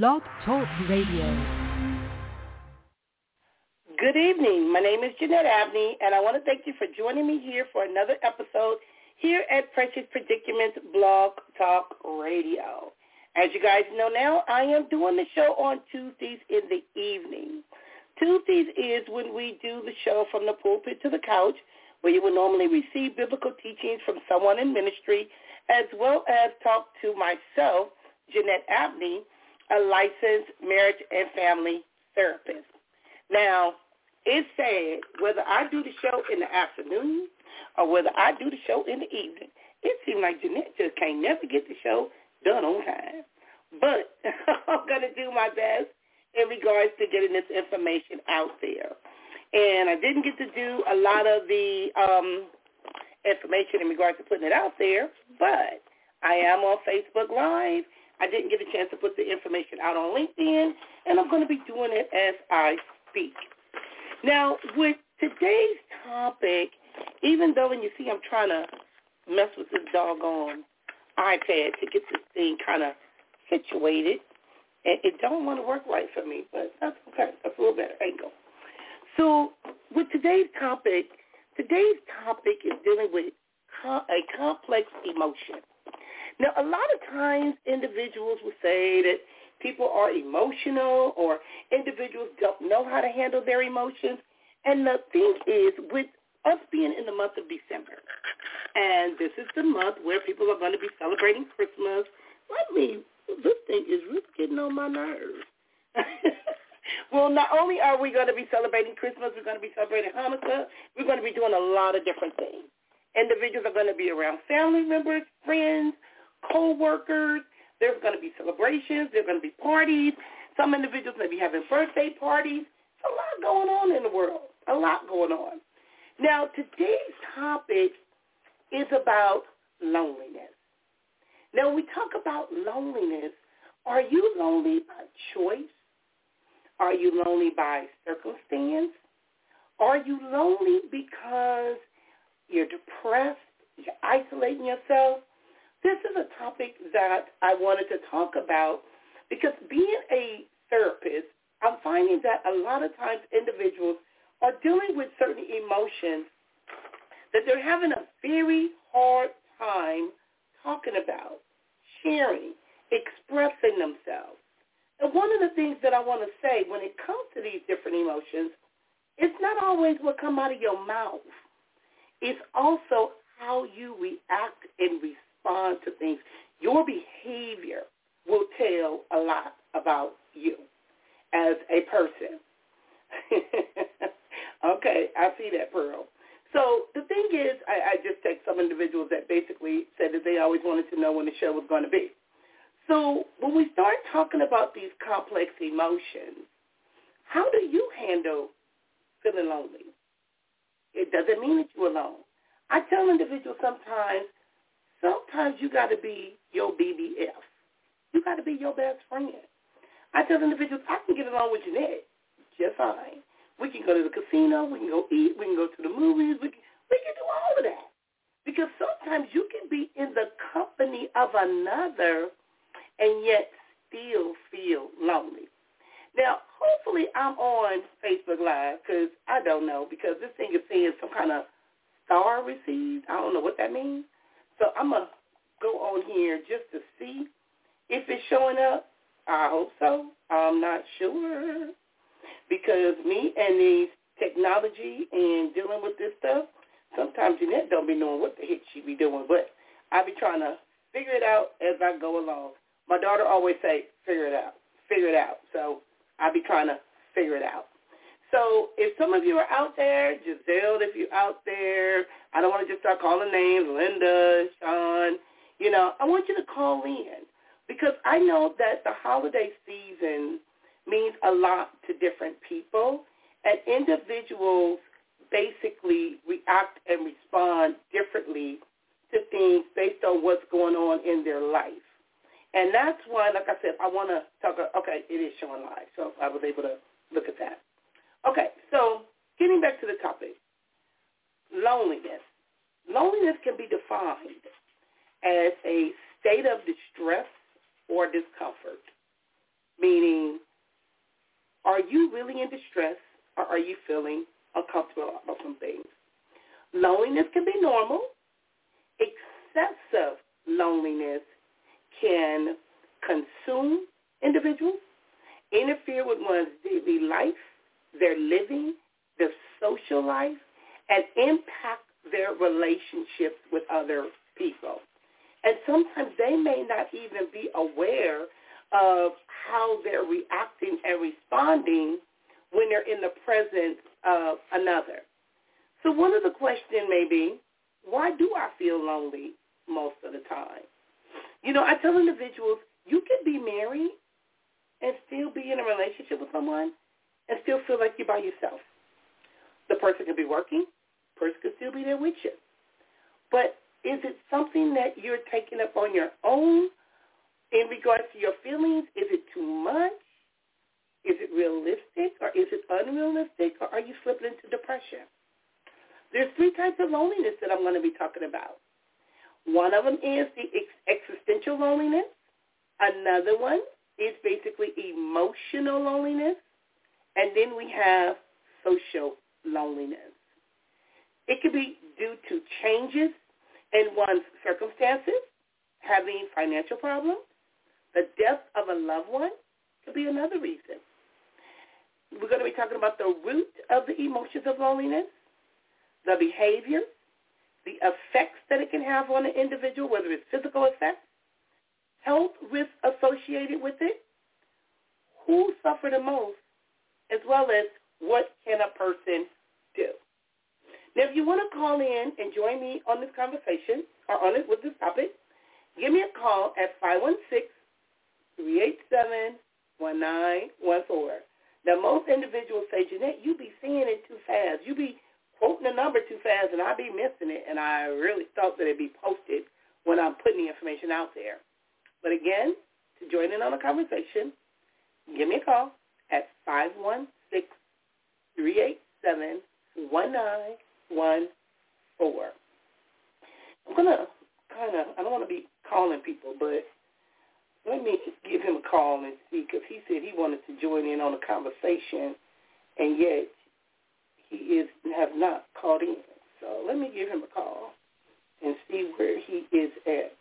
Blog Talk Radio. Good evening. My name is Jeanette Abney, and I want to thank you for joining me here for another episode here at Precious Predicaments Blog Talk Radio. As you guys know now, I am doing the show on Tuesdays in the evening. Tuesdays is when we do the show from the pulpit to the couch, where you will normally receive biblical teachings from someone in ministry, as well as talk to myself, Jeanette Abney, a licensed marriage and family therapist. Now, it's sad whether I do the show in the afternoon or whether I do the show in the evening. It seems like Jeanette just can't never get the show done on time. But I'm going to do my best in regards to getting this information out there. And I didn't get to do a lot of the um, information in regards to putting it out there, but I am on Facebook Live. I didn't get a chance to put the information out on LinkedIn, and I'm going to be doing it as I speak. Now, with today's topic, even though, and you see I'm trying to mess with this doggone iPad to get this thing kind of situated, and it don't want to work right for me, but that's okay. That's a little better angle. So with today's topic, today's topic is dealing with a complex emotion. Now, a lot of times individuals will say that people are emotional or individuals don't know how to handle their emotions. And the thing is, with us being in the month of December, and this is the month where people are going to be celebrating Christmas, let me, this thing is really getting on my nerves. well, not only are we going to be celebrating Christmas, we're going to be celebrating Hanukkah. We're going to be doing a lot of different things. Individuals are going to be around family members, friends, co-workers. There's going to be celebrations. There's going to be parties. Some individuals may be having birthday parties. It's a lot going on in the world. A lot going on. Now, today's topic is about loneliness. Now, when we talk about loneliness, are you lonely by choice? Are you lonely by circumstance? Are you lonely because you're depressed, you're isolating yourself? This is a topic that I wanted to talk about because being a therapist, I'm finding that a lot of times individuals are dealing with certain emotions that they're having a very hard time talking about, sharing, expressing themselves. And one of the things that I want to say when it comes to these different emotions, it's not always what come out of your mouth. It's also how you react and respond to things. Your behavior will tell a lot about you as a person. okay, I see that, Pearl. So the thing is, I, I just take some individuals that basically said that they always wanted to know when the show was going to be. So when we start talking about these complex emotions, how do you handle feeling lonely? It doesn't mean that you're alone. I tell individuals sometimes, sometimes you got to be your BBF. You got to be your best friend. I tell individuals, I can get along with Jeanette just fine. We can go to the casino. We can go eat. We can go to the movies. We can, we can do all of that. Because sometimes you can be in the company of another and yet still feel lonely. Now, hopefully I'm on Facebook Live because I don't know because this thing is saying some kind of star received. I don't know what that means. So I'm going to go on here just to see if it's showing up. I hope so. I'm not sure because me and these technology and dealing with this stuff, sometimes Jeanette don't be knowing what the heck she be doing, but I be trying to figure it out as I go along. My daughter always say, figure it out, figure it out. So I be trying to figure it out. So if some of you are out there, Giselle, if you're out there, I don't want to just start calling names, Linda, Sean, you know, I want you to call in because I know that the holiday season means a lot to different people and individuals basically react and respond differently to things based on what's going on in their life. And that's why, like I said, I want to talk, okay, it is showing live, so I was able to look at that. Okay, so getting back to the topic, loneliness. Loneliness can be defined as a state of distress or discomfort. meaning are you really in distress or are you feeling uncomfortable about some things? Loneliness can be normal. Excessive loneliness can consume individuals, interfere with one's daily life, their living, their social life, and impact their relationships with other people. And sometimes they may not even be aware of how they're reacting and responding when they're in the presence of another. So one of the questions may be, why do I feel lonely most of the time? You know, I tell individuals, you can be married and still be in a relationship with someone and still feel like you're by yourself. The person could be working. Person could still be there with you. But is it something that you're taking up on your own in regards to your feelings? Is it too much? Is it realistic or is it unrealistic or are you slipping into depression? There's three types of loneliness that I'm going to be talking about. One of them is the ex- existential loneliness. Another one is basically emotional loneliness. And then we have social loneliness. It could be due to changes in one's circumstances, having financial problems, the death of a loved one could be another reason. We're going to be talking about the root of the emotions of loneliness, the behavior, the effects that it can have on an individual, whether it's physical effects, health risks associated with it, who suffer the most, as well as what can a person do. Now, if you want to call in and join me on this conversation or on it with this topic, give me a call at 516-387-1914. Now, most individuals say, Jeanette, you be seeing it too fast. You be quoting the number too fast, and I be missing it. And I really thought that it'd be posted when I'm putting the information out there. But again, to join in on the conversation, give me a call at 516-387-1914. I'm going to kind of, I don't want to be calling people, but let me just give him a call and see, because he said he wanted to join in on the conversation, and yet he is have not called in. So let me give him a call and see where he is at.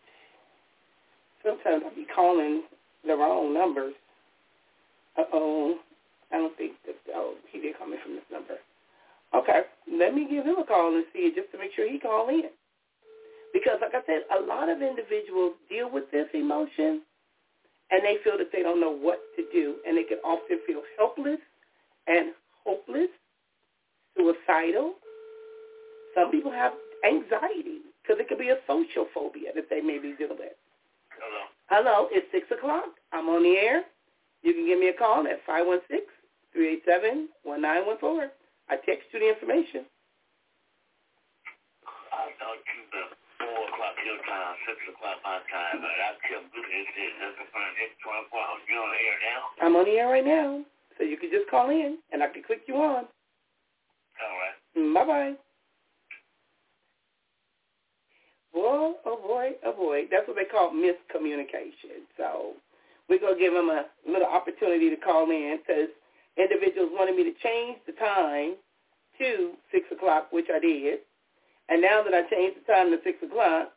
Sometimes I'll be calling the wrong numbers. Uh-oh. I don't think that, oh, he did call me from this number. Okay, let me give him a call and see just to make sure he call in. Because like I said, a lot of individuals deal with this emotion and they feel that they don't know what to do, and they can often feel helpless and hopeless, suicidal. Some people have anxiety because it could be a social phobia that they may be dealing with. Hello. Hello, it's 6 o'clock. I'm on the air. You can give me a call at 516-387-1914. I text you the information. I thought you were 4 o'clock your time, 6 o'clock my time, but I kept looking at this. That's the front of 24 hours. You on the air now? I'm on the air right now, so you can just call in, and I can click you on. All right. Bye-bye. Boy, oh boy, oh boy. That's what they call miscommunication. So we're going to give them a little opportunity to call in because individuals wanted me to change the time to 6 o'clock, which I did. And now that I changed the time to 6 o'clock,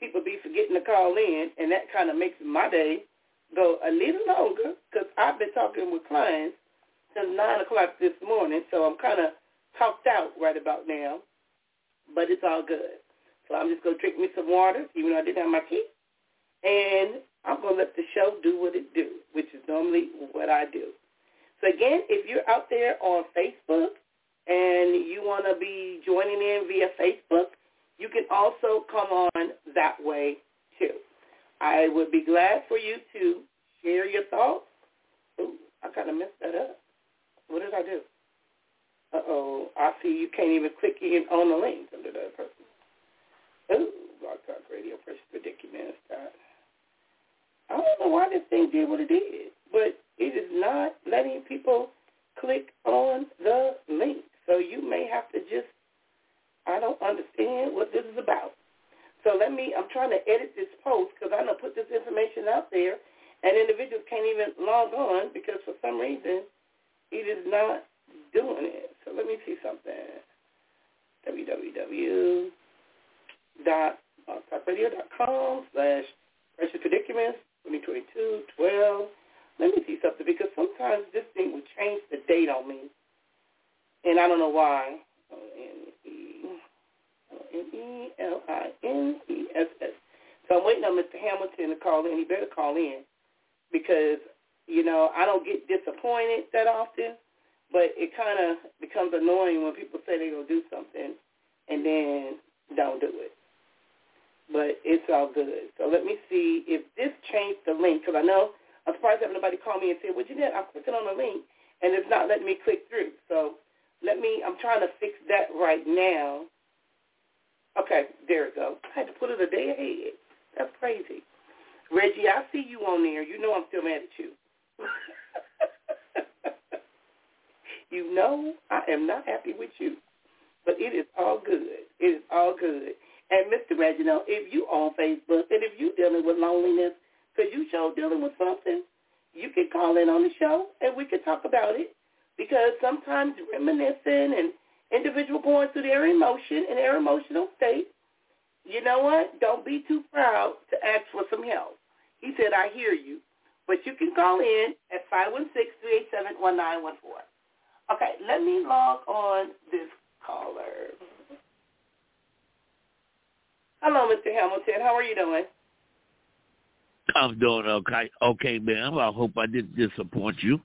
people be forgetting to call in, and that kind of makes my day go a little longer because I've been talking with clients since 9 o'clock this morning, so I'm kind of talked out right about now, but it's all good. So I'm just going to drink me some water, even though I didn't have my tea, and I'm going to let the show do what it do, which is normally what I do. So again, if you're out there on Facebook and you want to be joining in via Facebook, you can also come on that way too. I would be glad for you to share your thoughts. Ooh, I kind of messed that up. What did I do? Uh-oh, I see you can't even click in on the link under that person. Ooh, Blog Talk Radio, Precious Predicament. I don't know why this thing did what it did, but it is not letting people click on the link. So you may have to just, I don't understand what this is about. So let me, I'm trying to edit this post because I'm going to put this information out there and individuals can't even log on because for some reason it is not doing it. So let me see something. www dot uh, talkradio.com slash precious predicaments 2022 12. Let me see something because sometimes this thing would change the date on me, and I don't know why. N-E-L-I-N-E-S-S. So I'm waiting on Mr. Hamilton to call in. He better call in because, you know, I don't get disappointed that often, but it kind of becomes annoying when people say they're going to do something and then don't do it. But it's all good. So let me see if this changed the link because I know I'm surprised that nobody called me and said, well, Jeanette, I'm clicking on the link and it's not letting me click through. So let me, I'm trying to fix that right now. Okay, there it goes. I had to put it a day ahead. That's crazy. Reggie, I see you on there. You know I'm still mad at you. you know I am not happy with you. But it is all good. It is all good. And Mr. Reginald, if you on Facebook and if you dealing with loneliness, because you show dealing with something, you can call in on the show and we can talk about it. Because sometimes reminiscing and individual going through their emotion and their emotional state, you know what? Don't be too proud to ask for some help. He said, I hear you. But you can call in at 516-387-1914. Okay, let me log on this caller. Hello, Mr. Hamilton. How are you doing? I'm doing okay, okay, ma'am. I hope I didn't disappoint you.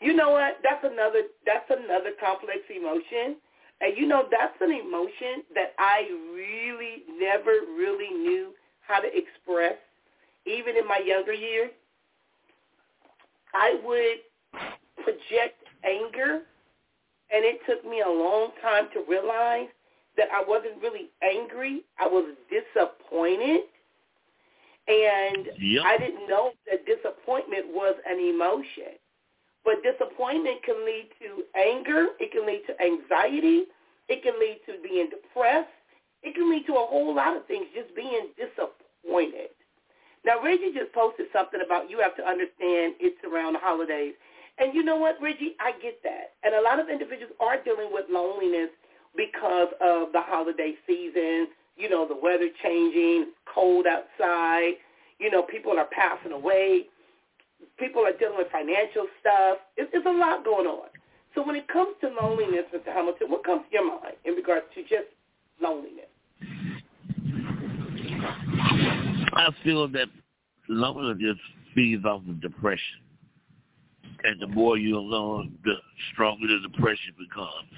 You know what? That's another. That's another complex emotion, and you know that's an emotion that I really never really knew how to express, even in my younger years. I would project anger, and it took me a long time to realize that I wasn't really angry. I was disappointed. And yep. I didn't know that disappointment was an emotion. But disappointment can lead to anger. It can lead to anxiety. It can lead to being depressed. It can lead to a whole lot of things, just being disappointed. Now, Reggie just posted something about you have to understand it's around the holidays. And you know what, Reggie? I get that. And a lot of individuals are dealing with loneliness because of the holiday season, you know, the weather changing, cold outside, you know, people are passing away, people are dealing with financial stuff. It's, it's a lot going on. So when it comes to loneliness, Mr. Hamilton, what comes to your mind in regards to just loneliness? I feel that loneliness feeds off of depression. And the more you're alone, the stronger the depression becomes.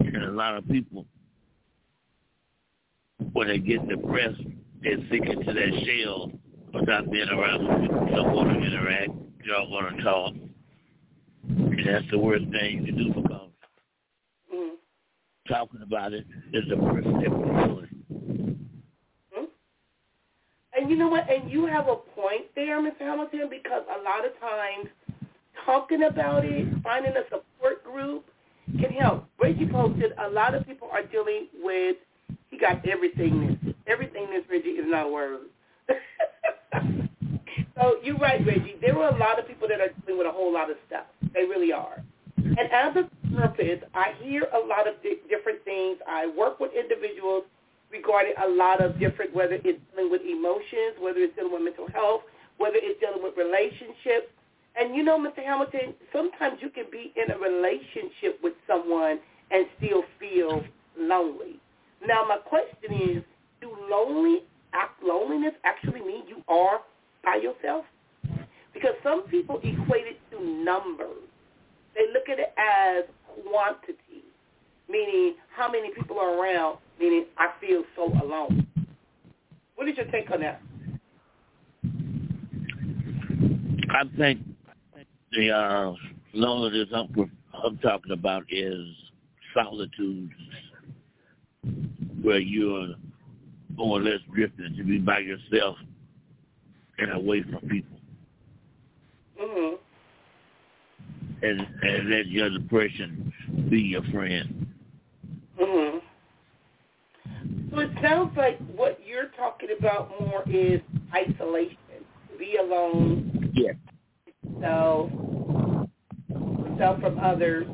And a lot of people, when they get depressed, they sink into that shell without being around people. You don't want to interact. You don't want to talk. And that's the worst thing can do because mm-hmm. talking about it is the first step of healing. And you know what? And you have a point there, Mr. Hamilton, because a lot of times talking about it, finding a support group, can help. Reggie posted a lot of people are dealing with he got everythhingness. Everythingness, Reggie, is not a word. so you're right, Reggie. There are a lot of people that are dealing with a whole lot of stuff. They really are. And as a therapist, I hear a lot of di- different things. I work with individuals regarding a lot of different, whether it's dealing with emotions, whether it's dealing with mental health, whether it's dealing with relationships. And you know, Mr. Hamilton, sometimes you can be in a relationship with someone and still feel lonely. Now, my question is, do lonely loneliness actually mean you are by yourself? Because some people equate it to numbers. They look at it as quantity, meaning how many people are around, meaning I feel so alone. What is your take on that? I think the uh, loneliness I'm, I'm talking about is solitude, where you're more or less drifting to be by yourself and away from people. Mm-hmm. And and let your depression be your friend. Mm-hmm. So it sounds like what you're talking about more is isolation, be alone. Yeah. So, self from others.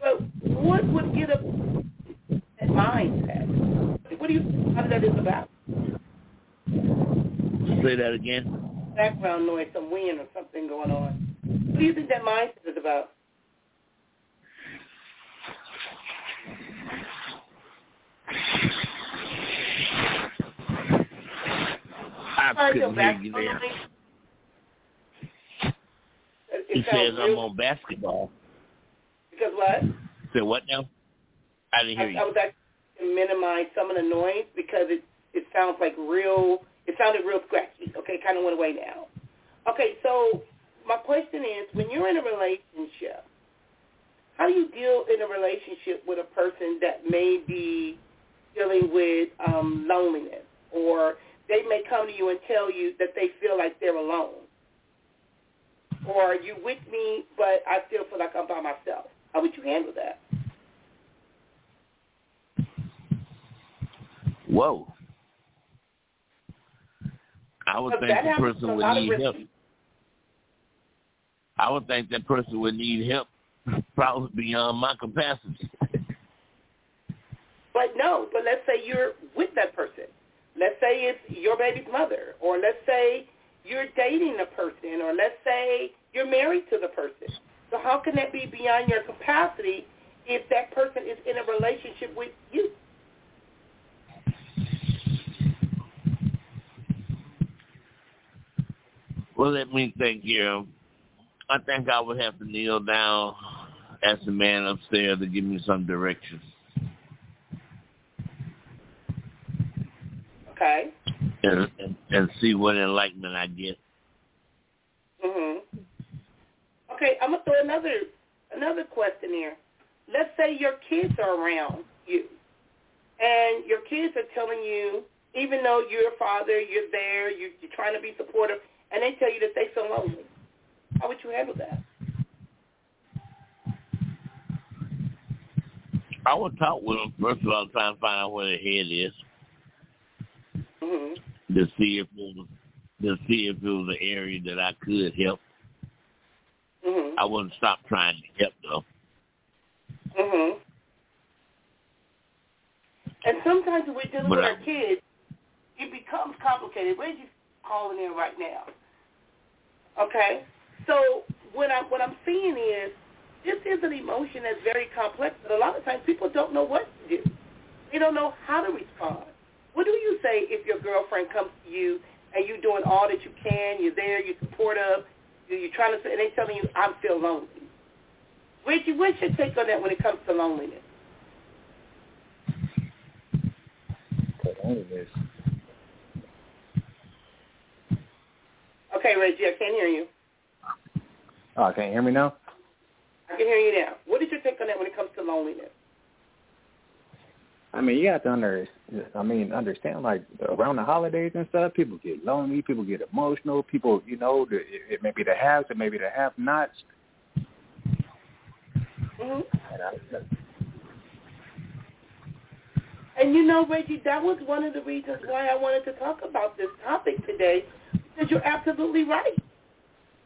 But what would get a that mindset? What do you what that is about? Say that again. Background noise, some wind or something going on. What do you think that mindset is about? I couldn't hear you there. He says I'm on basketball. Because what? Say what now? I didn't hear I, you. I was actually minimize some of the noise because it it sounds like real. It sounded real scratchy. Okay, kind of went away now. Okay, so my question is, when you're in a relationship, how do you deal in a relationship with a person that may be dealing with um, loneliness, or they may come to you and tell you that they feel like they're alone, or you with me, but I still feel like I'm by myself. How would you handle that? Whoa. I would think that the person would need help. I would think that person would need help probably beyond my capacity. But no, but let's say you're with that person. Let's say it's your baby's mother, or let's say you're dating a person, or let's say you're married to the person. So how can that be beyond your capacity if that person is in a relationship with you? Well, let me think here. I think I would have to kneel down, ask the man upstairs to give me some direction. Okay. And, and, and see what enlightenment I get. Mhm. Okay, I'm gonna throw another another question here. Let's say your kids are around you, and your kids are telling you, even though you're a father, you're there, you're, you're trying to be supportive, and they tell you that they feel lonely. How would you handle that? I would talk with them first of all, try and find out where their head is Mhm. to see if it was to see if it was an area that I could help. Mhm. I wouldn't stop trying to help though. Mhm. And sometimes when we're dealing But with I- our kids, it becomes complicated. Where's you calling in right now? Okay. So what I'm what I'm seeing is this is an emotion that's very complex, but a lot of times people don't know what to do. They don't know how to respond. What do you say if your girlfriend comes to you and you're doing all that you can, you're there, you're supportive, you're trying to, and they telling you, "I feel lonely." Your, what's your take on that when it comes to loneliness? Loneliness. Okay, Reggie, I can't hear you. Oh, can you hear me now? I can hear you now. What is your take on that when it comes to loneliness? I mean, you have to under, I mean, understand like around the holidays and stuff, people get lonely, people get emotional, people, you know, the, it, it may be the haves, it may be the have-nots. hmm And I, And you know, Reggie, that was one of the reasons why I wanted to talk about this topic today, because you're absolutely right.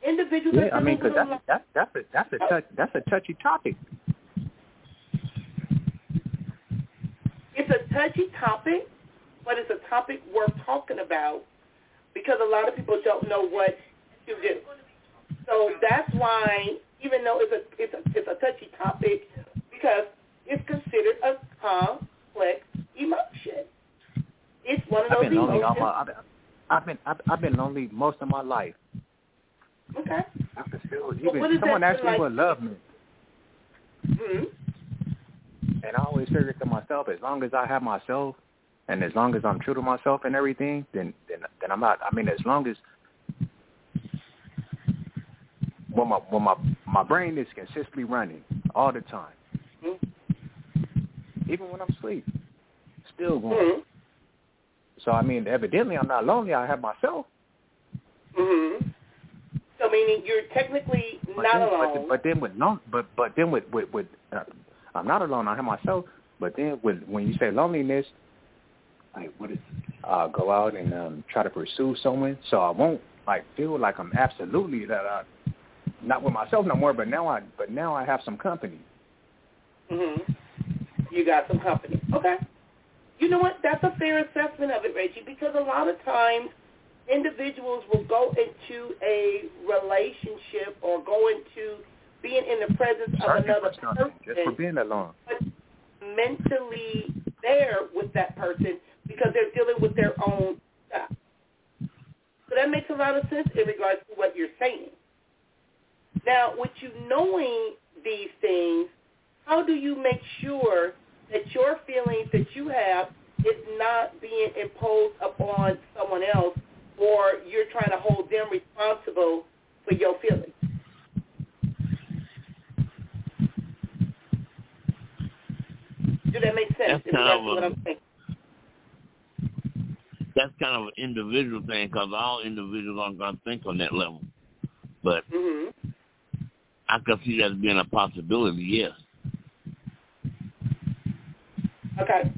Individuals yeah, I mean, because a that's that's that's a that's a touch that's a touchy topic. It's a touchy topic, but it's a topic worth talking about because a lot of people don't know what to do. So that's why, even though it's a it's a it's a touchy topic, because it's considered a complex emotion. It's one of those I've been lonely all my I've been I've been I've, I've been lonely most of my life. Okay. I can still But what even does someone that asked feel me like? what love me, hmm and I always figured to myself, as long as I have myself, and as long as I'm true to myself and everything, then then then I'm not. I mean, as long as when my when my my brain is consistently running all the time, even when I'm asleep, still going. hmm So I mean, evidently I'm not lonely. I have myself. hmm So meaning you're technically But not then, alone. But, but then with lon- but but then with with, with uh, I'm not alone. I have myself. But then with when you say loneliness, like what is? Uh, go out and um, try to pursue someone. So I won't like feel like I'm absolutely that I not with myself no more, but now I but now I have some company. Mhm. You got some company. Okay. You know what? That's a fair assessment of it, Reggie, because a lot of times individuals will go into a relationship or go into being in the presence of another person just for being alone. but mentally there with that person because they're dealing with their own stuff. So that makes a lot of sense in regards to what you're saying. Now, with you knowing these things, how do you make sure that your feelings that you have is not being imposed upon someone else or you're trying to hold them responsible for your feelings? Do that make sense? That's kind of what a- I'm saying. That's kind of an individual thing because all individuals aren't going to think on that level. But hmm I can see that as being a possibility, yes. Okay.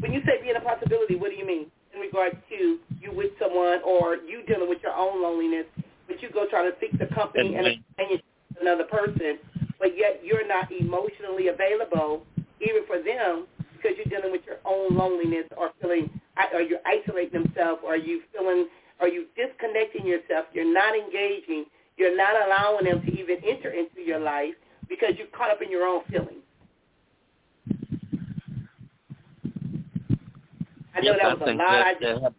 When you say being a possibility, what do you mean in regards to you with someone or you dealing with your own loneliness, but you go try to seek the company and companionship another person, but yet you're not emotionally available even for them because you're dealing with your own loneliness or feeling, or you're isolating themselves, or you feeling, or you disconnecting yourself. You're not engaging. You're not allowing them to even enter into your life because you're caught up in your own feelings. I know Yes, that was a lot. that- I that just hap-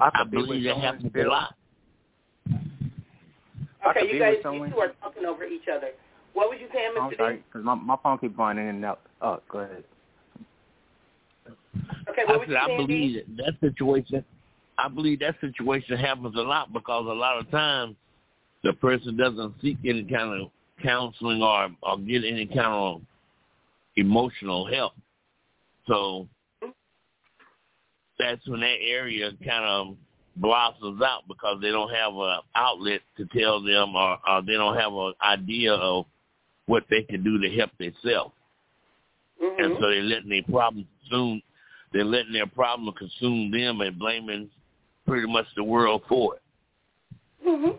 I, I could be with believe that someone happens a lot. Okay. You guys, you two are talking over each other. What would you saying, I'm Mr. sorry, because my my phone keeps going in and out. Oh, go ahead. Okay, I what was said I believe that, that situation. I believe that situation happens a lot because a lot of times the person doesn't seek any kind of counseling or or get any kind of emotional help. So that's when that area kind of blossoms out because they don't have an outlet to tell them or, or they don't have an idea of what they can do to help themselves. Mhm. And so they're letting their problem consume they're letting their problem consume them and blaming pretty much the world for it. Mm-hmm.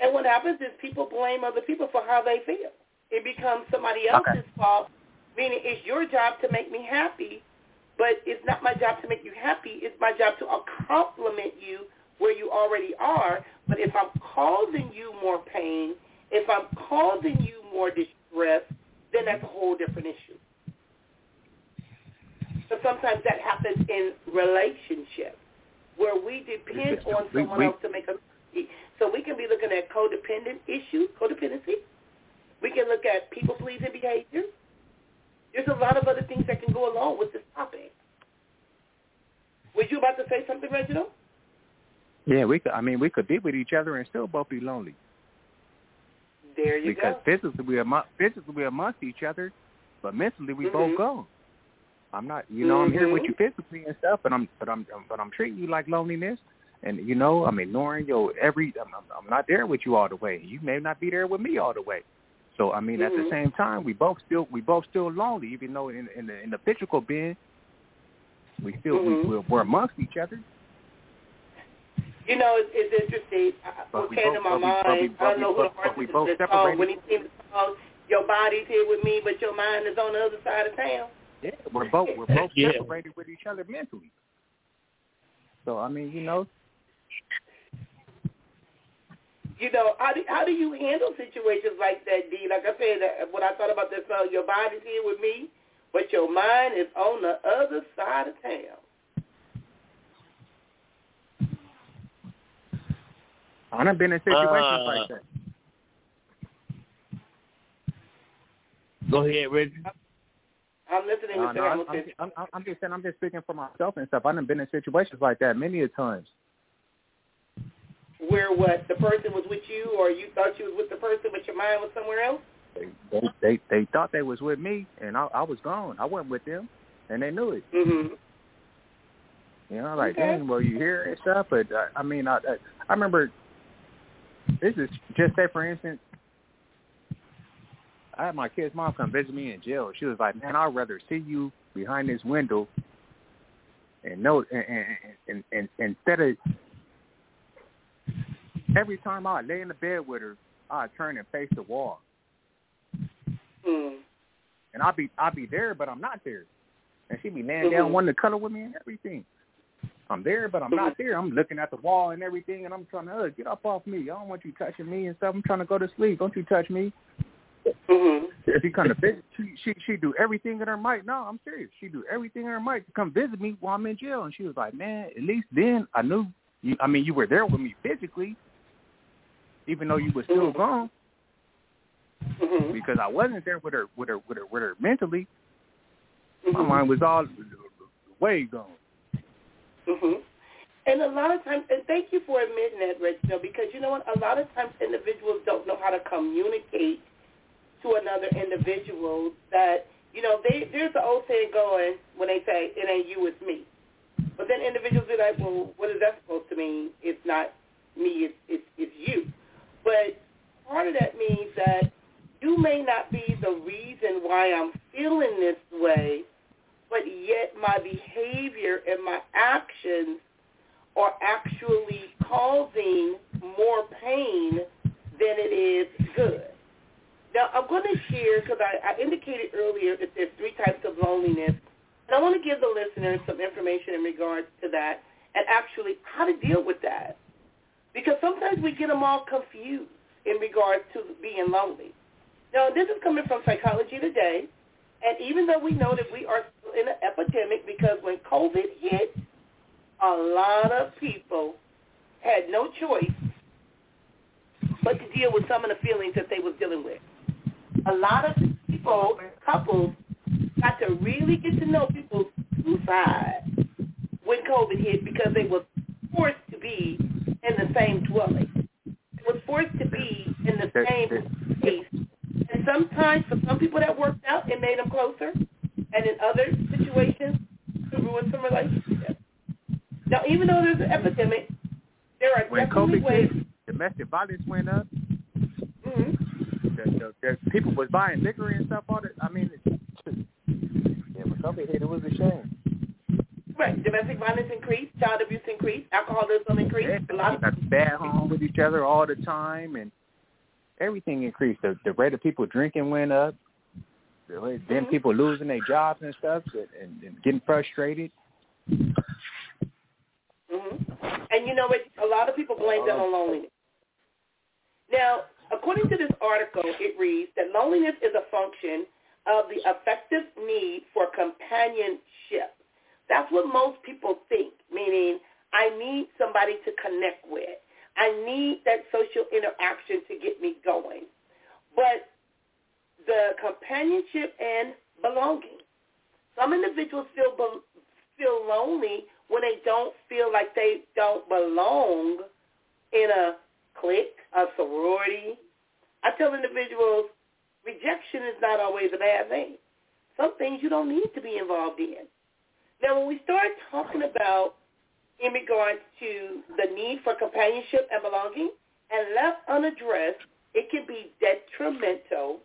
And what happens is people blame other people for how they feel. It becomes somebody else's Okay. fault, meaning it's your job to make me happy, but it's not my job to make you happy. It's my job to compliment you where you already are. But if I'm causing you more pain, if I'm causing you more distress, then that's a whole different issue. But sometimes that happens in relationships where we depend on someone we- else to make us happy. So we can be looking at codependent issues, codependency. We can look at people-pleasing behavior. There's a lot of other things that can go along with this topic. Was you about to say something, Reginald? Yeah, we could. I mean, we could be with each other and still both be lonely There you because go. Because physically we are physically we're amongst each other, but mentally we Mhm. both gone. I'm not, you know, I'm here with you physically and stuff, but I'm, but I'm, but I'm treating you like loneliness, and you know, I'm ignoring your every. I'm, I'm- not there with you all the way. You may not be there with me all the way. So I mean, at the Mhm. same time, we both still, we both still lonely, even though in, in the in the physical being, we still Mhm. we, we're, we're amongst each other. You know, it's, it's interesting. But What we came both- to my mind, I don't know who the but- but artist both is that separated. when he sings the song, Your body's here with me, but your mind is on the other side of town. Yeah, we're both we're both Yeah. separated with each other mentally. So I mean, you know, you know, how do, how do you handle situations like that, D? Like I said, that when I thought about this song, your body's here with me, but your mind is on the other side of town. I done been in situations Uh, like that. Go ahead, Reggie. I'm listening, No, no, I'm, I'm, I'm, I'm just saying, I'm just speaking for myself and stuff. I done been in situations like that many a times. Where what? The person was with you, or you thought you was with the person, but your mind was somewhere else? They, they, they, they thought they was with me, and I, I was gone. I wasn't with them, and they knew it. Mm-hmm. You know, like, Okay. dang, well, you hear and stuff, but uh, I mean, I, I, I remember. This is just say, for instance, I had my kid's mom come visit me in jail. She was like, "Man, I'd rather see you behind this window and know, and, and, and, and instead of every time I lay in the bed with her, I turn and face the wall. Mm. And I'll be I'll be there, but I'm not there. And she be laying Mhm. down wanting to cuddle with me and everything. I'm there, but I'm not Mm-hmm. there. I'm looking at the wall and everything, and I'm trying to uh, get up off me. I don't want you touching me and stuff. I'm trying to go to sleep. Don't you touch me. Mhm. She kind of visit. She she she do everything in her might. No, I'm serious. She do everything in her might to come visit me while I'm in jail. And she was like, man, at least then I knew. You, I mean, you were there with me physically, even though you were still Mhm. gone Mhm. because I wasn't there with her with her with her with her mentally. My Mhm. mind was all way gone. Mhm. And a lot of times, and thank you for admitting that, Reginald, because you know what? A lot of times individuals don't know how to communicate to another individual that, you know, they, there's the old saying going when they say, it ain't you, it's me. But then individuals be like, well, what is that supposed to mean? It's not me, it's, it's, it's you. But part of that means that you may not be the reason why I'm feeling this way, but yet my behavior and my actions are actually causing more pain than it is good. Now, I'm going to share, because I, I indicated earlier that there's three types of loneliness, and I want to give the listeners some information in regards to that and actually how to deal with that. Because sometimes we get them all confused in regards to being lonely. Now, this is coming from Psychology Today, and even though we know that we are still in an epidemic because when COVID hit, a lot of people had no choice but to deal with some of the feelings that they was dealing with. A lot of people, couples, got to really get to know people's two sides when COVID hit because they were forced to be in the same dwelling. They was forced to be in the same space. And sometimes for some people that worked out, it made them closer. And in other situations, it ruined some relationships. Now, even though there's an epidemic, there are When definitely COVID ways. hit, domestic violence went up. The, the, the people was buying liquor and stuff. All that. I mean, it, yeah, when COVID hit, it was a shame. Right. Domestic violence increased, child abuse increased, alcoholism increased. A lot of bad home with each other all the time, and everything increased. The, the rate of people drinking went up. The way- Then people losing their jobs and stuff, and, and, and getting frustrated. hmm And you know what? A lot of people blame that on loneliness. Now, according to this article, it reads that loneliness is a function of the effective need for companionship. That's what most people think, meaning I need somebody to connect with. I need that social interaction to get me going. But the companionship and belonging. Some individuals feel be- feel lonely when they don't feel like they don't belong in a clique, a sorority. I tell individuals, rejection is not always a bad thing. Some things you don't need to be involved in. Now, when we start talking about in regards to the need for companionship and belonging, and left unaddressed, it can be detrimental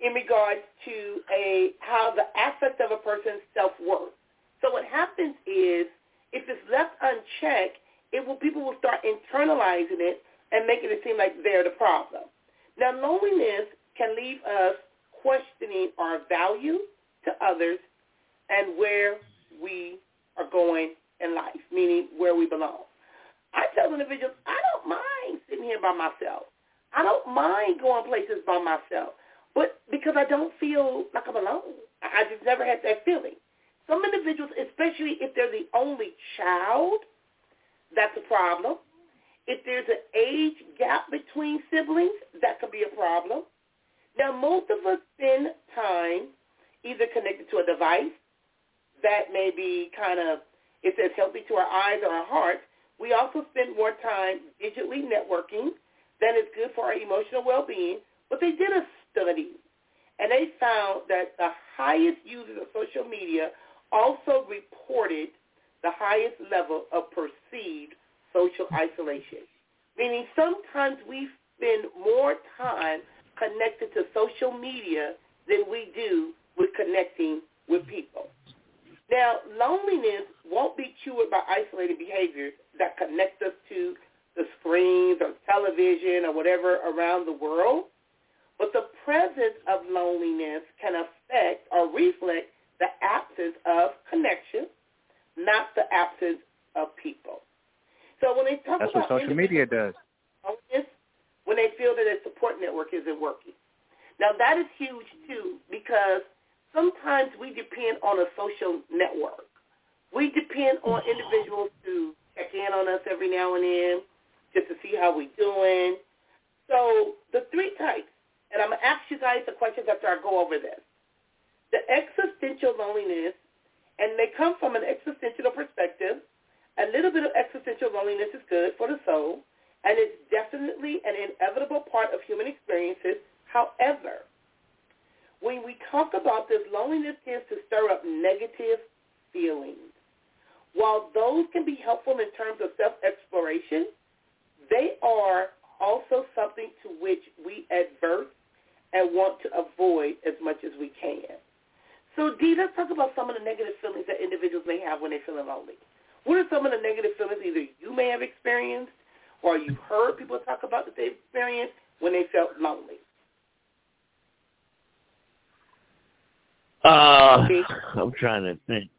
in regards to a how the aspect of a person's self-worth. So what happens is if it's left unchecked, it will people will start internalizing it and making it seem like they're the problem. Now loneliness can leave us questioning our value to others and where we are going in life, meaning where we belong. I tell individuals, I don't mind sitting here by myself. I don't mind going places by myself. But because I don't feel like I'm alone. I just never had that feeling. Some individuals, especially if they're the only child, that's a problem. If there's an age gap between siblings, that could be a problem. Now, most of us spend time either connected to a device that may be kind of, it says healthy to our eyes or our hearts. We also spend more time digitally networking. That is good for our emotional well-being. But they did a study, and they found that the highest users of social media also reported the highest level of perceived social isolation. Meaning sometimes we spend more time connected to social media than we do with connecting with people. Now, loneliness won't be cured by isolated behaviors that connect us to the screens or television or whatever around the world. But the presence of loneliness can affect or reflect the absence of connection, not the absence of people. So when they talk That's about what social media does. When they feel that their support network isn't working. Now that is huge too because sometimes we depend on a social network. We depend on mm-hmm. individuals to check in on us every now and then just to see how we're doing. So the three types, and I'm going to ask you guys the questions after I go over this. The existential loneliness, and they come from an existential perspective. A little bit of existential loneliness is good for the soul, and it's definitely an inevitable part of human experiences. However, when we talk about this, loneliness tends to stir up negative feelings. While those can be helpful in terms of self-exploration, they are also something to which we advert and want to avoid as much as we can. So, Dee, let's talk about some of the negative feelings that individuals may have when they're feeling lonely. What are some of the negative feelings either you may have experienced or you've heard people talk about that they've experienced when they felt lonely? Uh, I'm trying to think.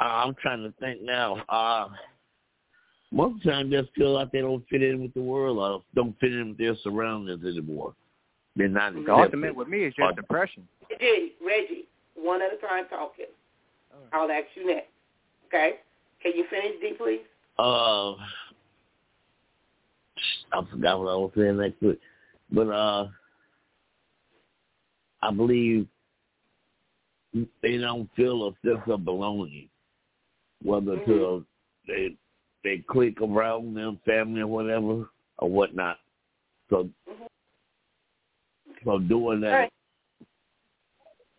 Uh, I'm trying to think now. Uh, most of the time, just feel like they don't fit in with the world or don't fit in with their surroundings anymore. They're not The accepted. ultimate with me is just Or- depression. Reggie, Reggie, one at a time talking. I'll ask you next. Okay? Can you finish, Dee, please? Uh, I forgot what I was saying that quick, but uh, I believe they don't feel a sense of belonging, whether to they they clique around them, family or whatever or whatnot. So, so doing that, right.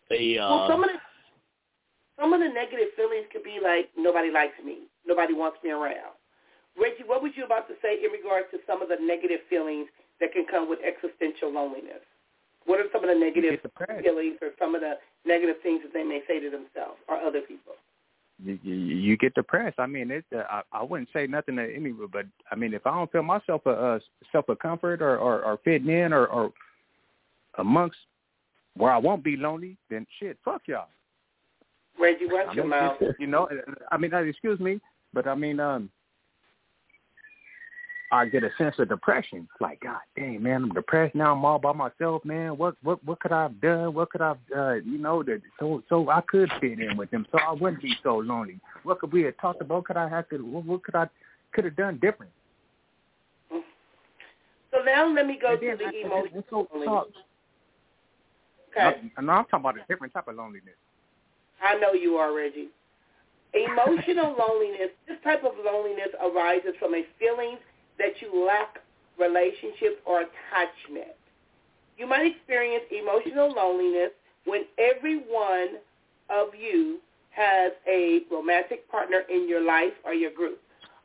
they uh, Well, some of the some of the negative feelings could be like nobody likes me, nobody wants me around. Reggie, what was you about to say in regards to some of the negative feelings that can come with existential loneliness? What are some of the negative feelings or some of the negative things that they may say to themselves or other people? You, you, you get depressed. I mean, it. Uh, I, I wouldn't say nothing to anyone, but I mean, if I don't feel myself a uh, self a comfort or, or or fitting in or, or amongst where I won't be lonely, then shit, fuck y'all. Reggie, watch I your mouth. you know, I mean, uh, excuse me, but I mean, um, I get a sense of depression. Like, God dang, man, I'm depressed now. I'm all by myself, man. What, what, what could I have done? What could I, have, uh, you know, that so, so I could fit in with them, so I wouldn't be so lonely. What could we have talked about? Could I have to? What, what could I, could have done different? So now let me go And to the emotional loneliness. talk- Okay. No, no, I'm talking about a different type of loneliness. I know you are, Reggie. Emotional loneliness, this type of loneliness arises from a feeling that you lack relationship or attachment. You might experience emotional loneliness when every one of you has a romantic partner in your life or your group.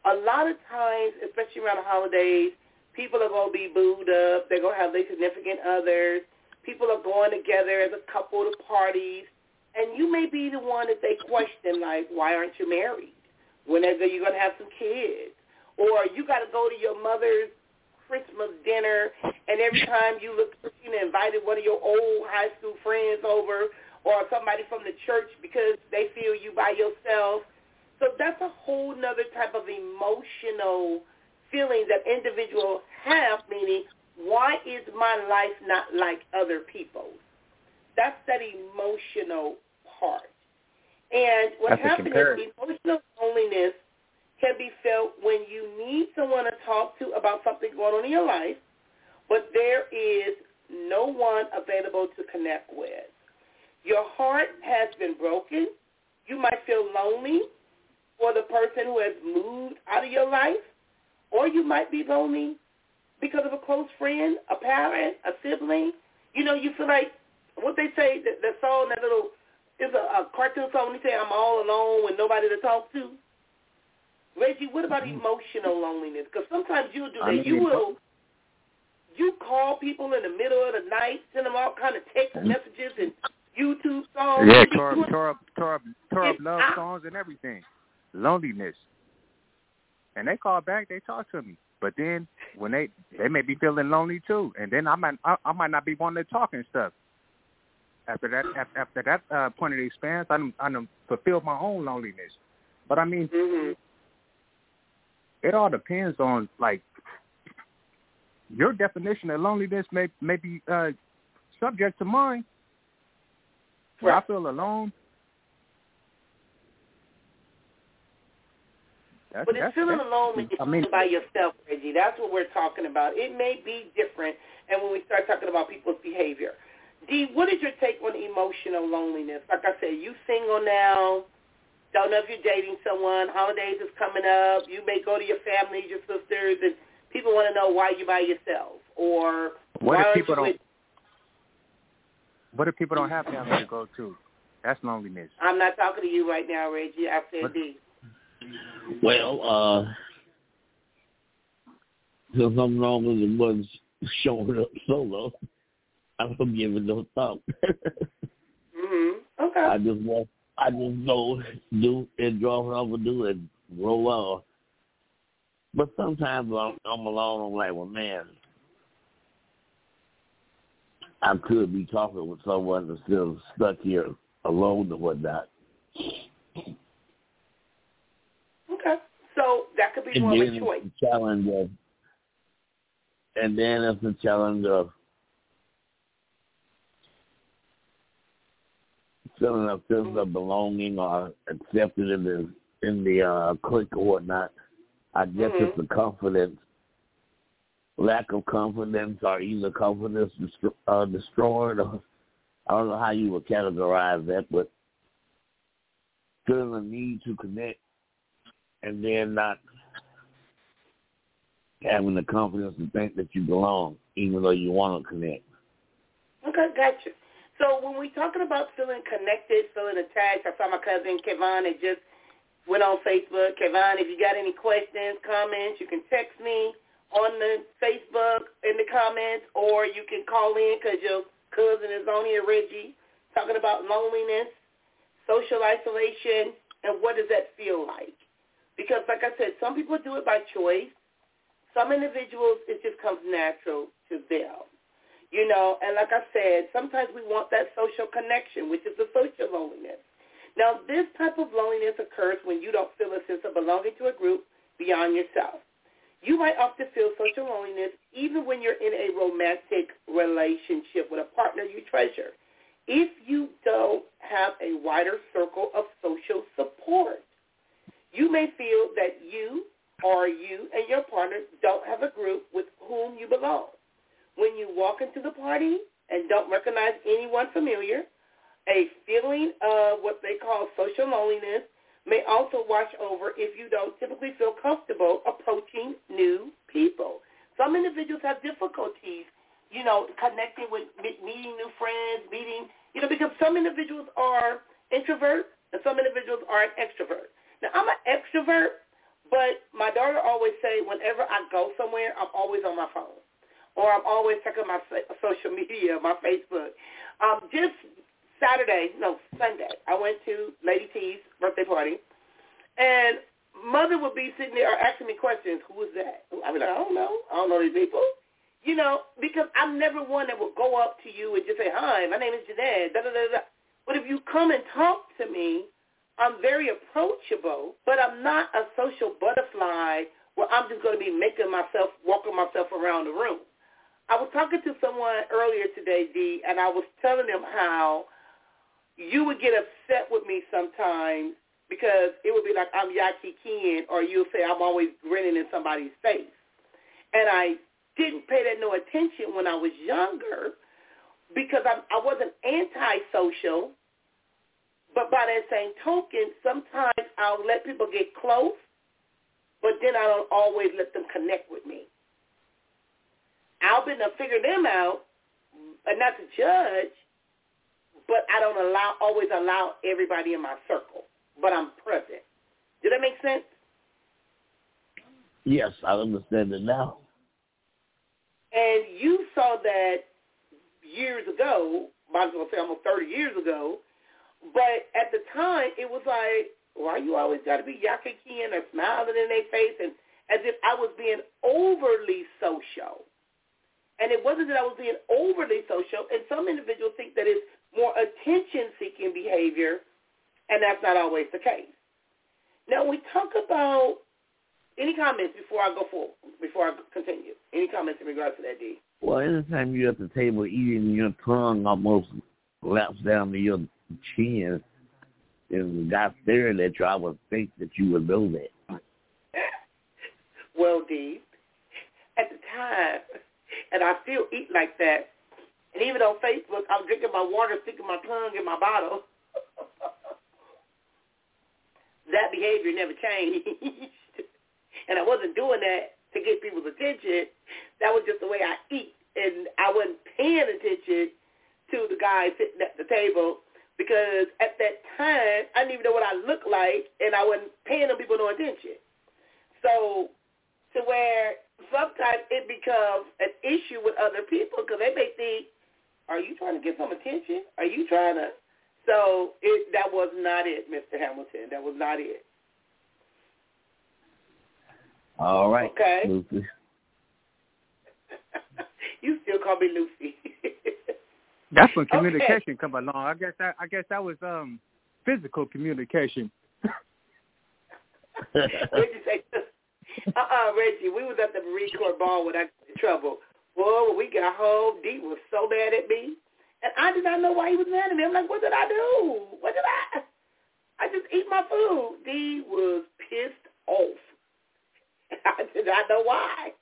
A lot of times, especially around the holidays, people are going to be booed up. They're going to have their significant others. People are going together as a couple to parties. And you may be the one that they question, like, why aren't you married? When are you going to have some kids? Or you got to go to your mother's Christmas dinner, and every time you look, you know, invited one of your old high school friends over, or somebody from the church because they feel you by yourself. So that's a whole nother type of emotional feeling that individuals have, meaning, why is my life not like other people's? That's that emotional part. And what That's happens is emotional loneliness can be felt when you need someone to talk to about something going on in your life, but there is no one available to connect with. Your heart has been broken. You might feel lonely for the person who has moved out of your life, or you might be lonely because of a close friend, a parent, a sibling. You know, you feel like what they say, that, that song, that little, is a, a cartoon song, they say, I'm all alone with nobody to talk to. Reggie, what about mm. emotional loneliness? Because sometimes you'll do I that. mean, You will, you call people in the middle of the night, send them all kind of text mm. messages and YouTube songs. Yeah, tore up, tore up, tore up, tore up love out. songs and everything. Loneliness. And they call back, they talk to me. but then when they they may be feeling lonely too, and then I might I, I might not be wanting to talk and stuff. After that after, after that uh, point of the experience, I done, I done fulfilled my own loneliness. But I mean, Mhm. it all depends on like your definition of loneliness may may be uh, subject to mine. When I feel alone. That's, But it's feeling alone when you're I mean, by yourself, Reggie. That's what we're talking about. It may be different, and when we start talking about people's behavior. Dee, what is your take on emotional loneliness? Like I said, you single now. Don't know if you're dating someone. Holidays is coming up. You may go to your family, your sisters, and people want to know why you by yourself or what why if aren't people you don't? with- What if people don't have family to go to? That's loneliness. I'm not talking to you right now, Reggie. I said What- D. Well, uh, since I'm normally the one showing up solo, I don't give it no thought. Mhm. Okay. I just want, I just go do enjoy what I'm gonna do and roll on. But sometimes I'm, I'm alone. I'm like, well, man, I could be talking with someone that's still stuck here alone or whatnot. okay. So that could be And then choice. the challenge of, and then it's the challenge of feeling a sense of belonging or accepted in the in the uh, clique or whatnot. I guess Mhm. it's the confidence, lack of confidence, or either confidence destro- uh, destroyed, or I don't know how you would categorize that, but feeling the need to connect and then not having the confidence to think that you belong, even though you want to connect. Okay, gotcha. So when we're talking about feeling connected, feeling attached, I saw my cousin Kevon had just went on Facebook. Kevon, if you got any questions, comments, you can text me on the Facebook in the comments, or you can call in because your cousin is on here, Reggie, talking about loneliness, social isolation, and what does that feel like? Because like I said, some people do it by choice. Some individuals, it just comes natural to them. You know, and like I said, sometimes we want that social connection, which is the social loneliness. Now, this type of loneliness occurs when you don't feel a sense of belonging to a group beyond yourself. You might often feel social loneliness even when you're in a romantic relationship with a partner you treasure. If you don't have a wider circle of social support, you may feel that you or you and your partner don't have a group with whom you belong when you walk into the party and don't recognize anyone familiar, a feeling of what they call social loneliness may also wash over if you don't typically feel comfortable approaching new people. Some individuals have difficulties, you know, connecting with meeting new friends, meeting, you know, because some individuals are introverts and some individuals are an extrovert. Now, I'm an extrovert, but my daughter always say whenever I go somewhere, I'm always on my phone or I'm always checking my social media, my Facebook. Um, just Saturday, no, Sunday, I went to Lady T's birthday party, and mother would be sitting there asking me questions. Who is that? I'd be like, I don't know. I don't know these people. You know, because I'm never one that will go up to you and just say, hi, my name is Jeanette, da, da, da, da. But if you come and talk to me, I'm very approachable, but I'm not a social butterfly where I'm just going to be making myself, walking myself around the room. I was talking to someone earlier today, Dee, and I was telling them how you would get upset with me sometimes because it would be like I'm Yaki Ken, or you'll say I'm always grinning in somebody's face. And I didn't pay that no attention when I was younger because I, I wasn't antisocial. But by that same token, sometimes I'll let people get close, but then I don't always let them connect with me. I'll be to figure them out, and not to judge, but I don't allow always allow everybody in my circle. But I'm present. Did that make sense? Yes, I understand it now. And you saw that years ago, might as well say almost 30 years ago, but at the time it was like, why you always got to be yakking and smiling in their face and, as if I was being overly social. And it wasn't that I was being overly social. And some individuals think that it's more attention-seeking behavior, and that's not always the case. Now, we talk about any comments before I go forward, before I continue. Any comments in regards to that, D? Well, anytime you're at the table eating, your tongue almost laps down to your chin, and got staring at you, I would think that you would know that. well, D, at the time, and I still eat like that, and even on Facebook, I'm drinking my water, sticking my tongue in my bottle. that behavior never changed. and I wasn't doing that to get people's attention. That was just the way I eat. And I wasn't paying attention to the guy sitting at the table because at that time I didn't even know what I looked like and I wasn't paying them people no attention. So to where sometimes it becomes an issue with other people because they may think, are you trying to get some attention? Are you trying to? So it that was not it, Mr. Hamilton. That was not it. All right. Okay. Lucy. you still call me Lucy. That's when communication okay. come along. I guess that I guess that was um physical communication. Reggie say, uh-uh, Reggie, we was at the Marine Corps ball when I got in trouble. When we got home, D was so mad at me. And I did not know why he was mad at me. I'm like, what did I do? What did I? I just eat my food. D was pissed off. I did not know why.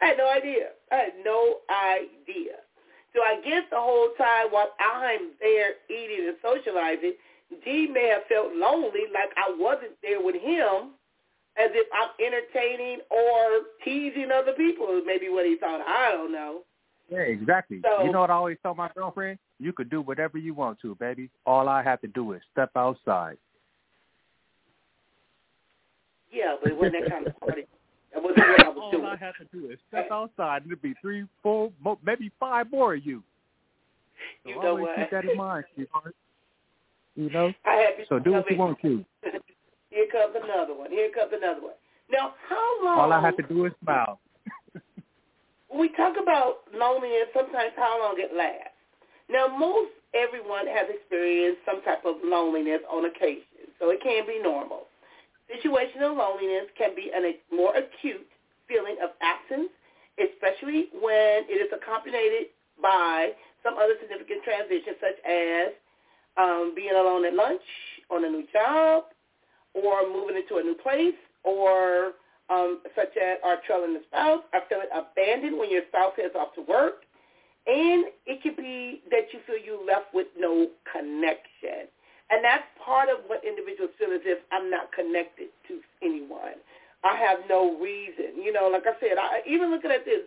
I had no idea. I had no idea. So I guess the whole time while I'm there eating and socializing, D may have felt lonely like I wasn't there with him as if I'm entertaining or teasing other people. Maybe what he thought. I don't know. Yeah, exactly. So, you know what I always tell my girlfriend? You could do whatever you want to, baby. All I have to do is step outside. Yeah, but it wasn't that kind of party. That wasn't what I was All doing. I have to do is step outside, and there'll be three, four, maybe five more of you. So You know always what? keep that in mind, sweetheart. You know? I had people So do what you want to. Here comes another one. Here comes another one. Now, how long? All I have to do is smile. we talk about loneliness, sometimes how long it lasts. Now, most everyone has experienced some type of loneliness on occasion, so it can be normal. Situational loneliness can be a more acute feeling of absence, especially when it is accompanied by some other significant transition, such as um, being alone at lunch, on a new job, or moving into a new place, or um, such as are trailing the spouse, are feeling abandoned when your spouse heads off to work, and it could be that you feel you left with no connection. And that's part of what individuals feel as if I'm not connected to anyone. I have no reason. You know, like I said, I even looking at this,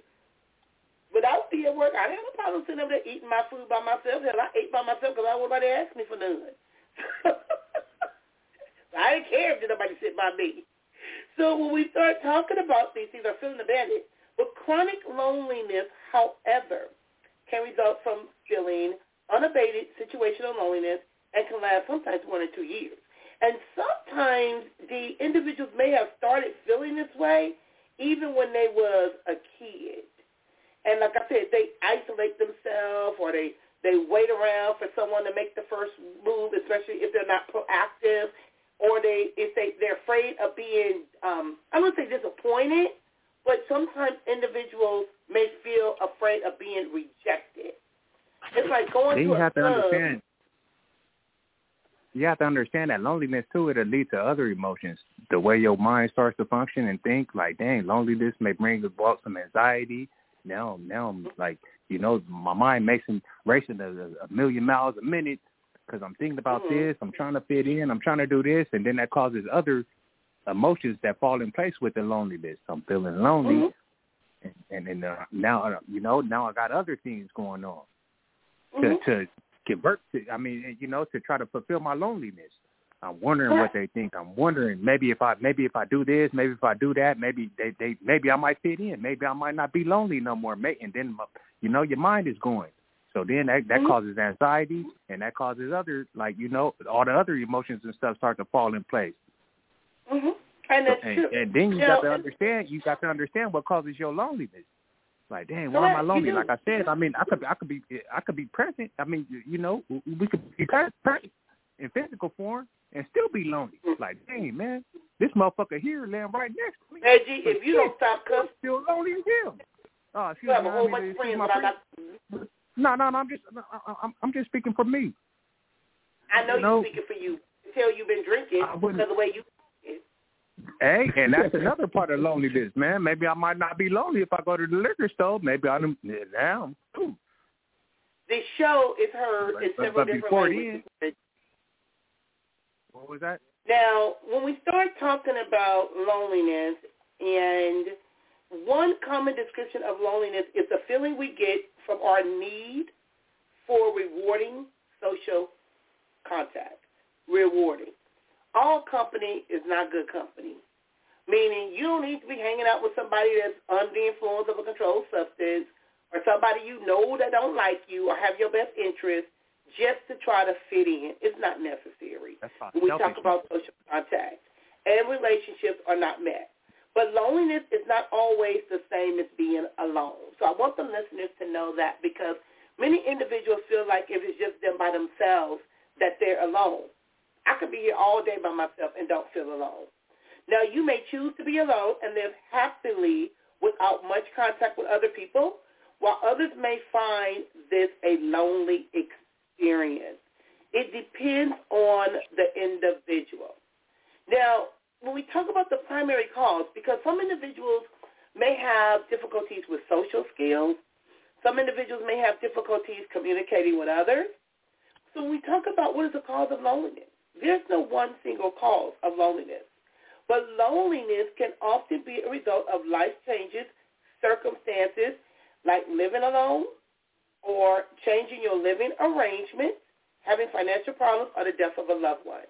without being at work, I didn't have a problem sitting over there eating my food by myself. Hell, I ate by myself because I nobody asked me for none. I didn't care if nobody sit by me. So when we start talking about these things, are feeling abandoned. But chronic loneliness, however, can result from feeling unabated situational loneliness and can last sometimes one or two years. And sometimes the individuals may have started feeling this way even when they was a kid. And like I said, they isolate themselves or they, they wait around for someone to make the first move, especially if they're not proactive or they if they they're afraid of being um I wouldn't say disappointed, but sometimes individuals may feel afraid of being rejected. It's like going Then to you a have to understand. You have to understand that loneliness too. It'll lead to other emotions. The way your mind starts to function and think, like, dang, loneliness may bring about some anxiety. Now, now, I'm like, you know, my mind makes racing a, a million miles a minute because I'm thinking about Mhm. this. I'm trying to fit in. I'm trying to do this, and then that causes other emotions that fall in place with the loneliness. I'm feeling lonely, Mhm. and and, and uh, now uh, you know now I got other things going on to Mhm. to convert to I mean you know to try to fulfill my loneliness. I'm wondering what they think. I'm wondering maybe if I maybe if I do this, maybe if I do that, maybe they they maybe I might fit in. Maybe I might not be lonely no more. May- And then my- you know your mind is going. So then that that Mhm. causes anxiety and that causes other like you know all the other emotions and stuff start to fall in place. Mhm. And, that's and, true. and then you Now, got to understand. You got to understand what causes your loneliness. Like, dang, why am I lonely? Like I said, I mean, I could, I could be, I could be present. I mean, you- you know, we could be present in physical form and still be lonely. Mm. Like, dang, man, this motherfucker here laying right next to me. Reggie, if you don't stop I'm cussing, still lonely as hell. Oh, excuse you have me. a I whole bunch of friends I'm friend. not. No, no, no. I'm just, I- I'm, I'm just speaking for me. I know No. you're speaking for you. Until you've been drinking I wouldn't- because the way you. Hey, and that's another part of loneliness, man. Maybe I might not be lonely if I go to the liquor store. Maybe I'm now. Ooh. The show is heard But- in but- several but different before languages. What was that? Now, when we start talking about loneliness, and one common description of loneliness is the feeling we get from our need for rewarding social contact. Rewarding. All company is not good company, meaning you don't need to be hanging out with somebody that's under the influence of a controlled substance or somebody you know that don't like you or have your best interest just to try to fit in. It's not necessary That's fine. when we talk about social contact and relationships are not met. But loneliness is not always the same as being alone. So I want the listeners to know that because many individuals feel like if it's just them by themselves that they're alone. I could be here all day by myself and don't feel alone. Now you may choose to be alone and live happily without much contact with other people, while others may find this a lonely experience. It depends on the individual. Now, when we talk about the primary cause, because some individuals may have difficulties with social skills, some individuals may have difficulties communicating with others. So when we talk about what is the cause of loneliness, there's no one single cause of loneliness. But loneliness can often be a result of life changes, circumstances, like living alone or changing your living arrangement, having financial problems, or the death of a loved one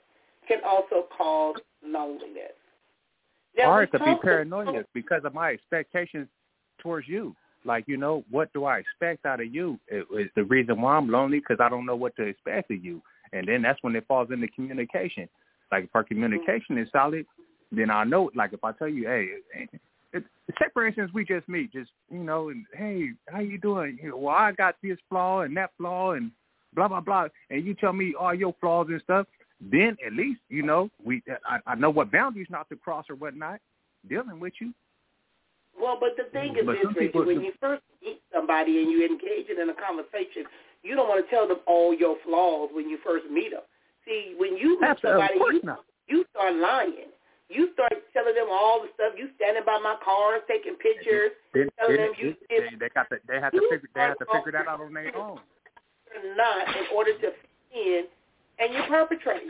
can also cause loneliness. Now, or it could be paranoia because of my expectations towards you. Like, you know, what do I expect out of you? It, it's the reason why I'm lonely because I don't know what to expect of you. And then that's when it falls into communication. Like, if our communication is solid, then I know. Like, if I tell you, hey, it, it, say for instance, we just meet, just you know, and hey, how you doing? You know, well, I got this flaw and that flaw and blah blah blah, and you tell me all your flaws and stuff. Then at least you know we, I, I know what boundaries not to cross or whatnot. Dealing with you. Well, but the thing is But this, some when you first meet somebody and you engage in a conversation, you don't want to tell them all your flaws when you first meet them. See, when you meet somebody, you, not. you start lying. You start telling them all the stuff. You standing by my car, taking pictures, Then, telling them you they, did they got to, they have to figure they have to figure that out on their own. not in order to fit in, and you perpetrate.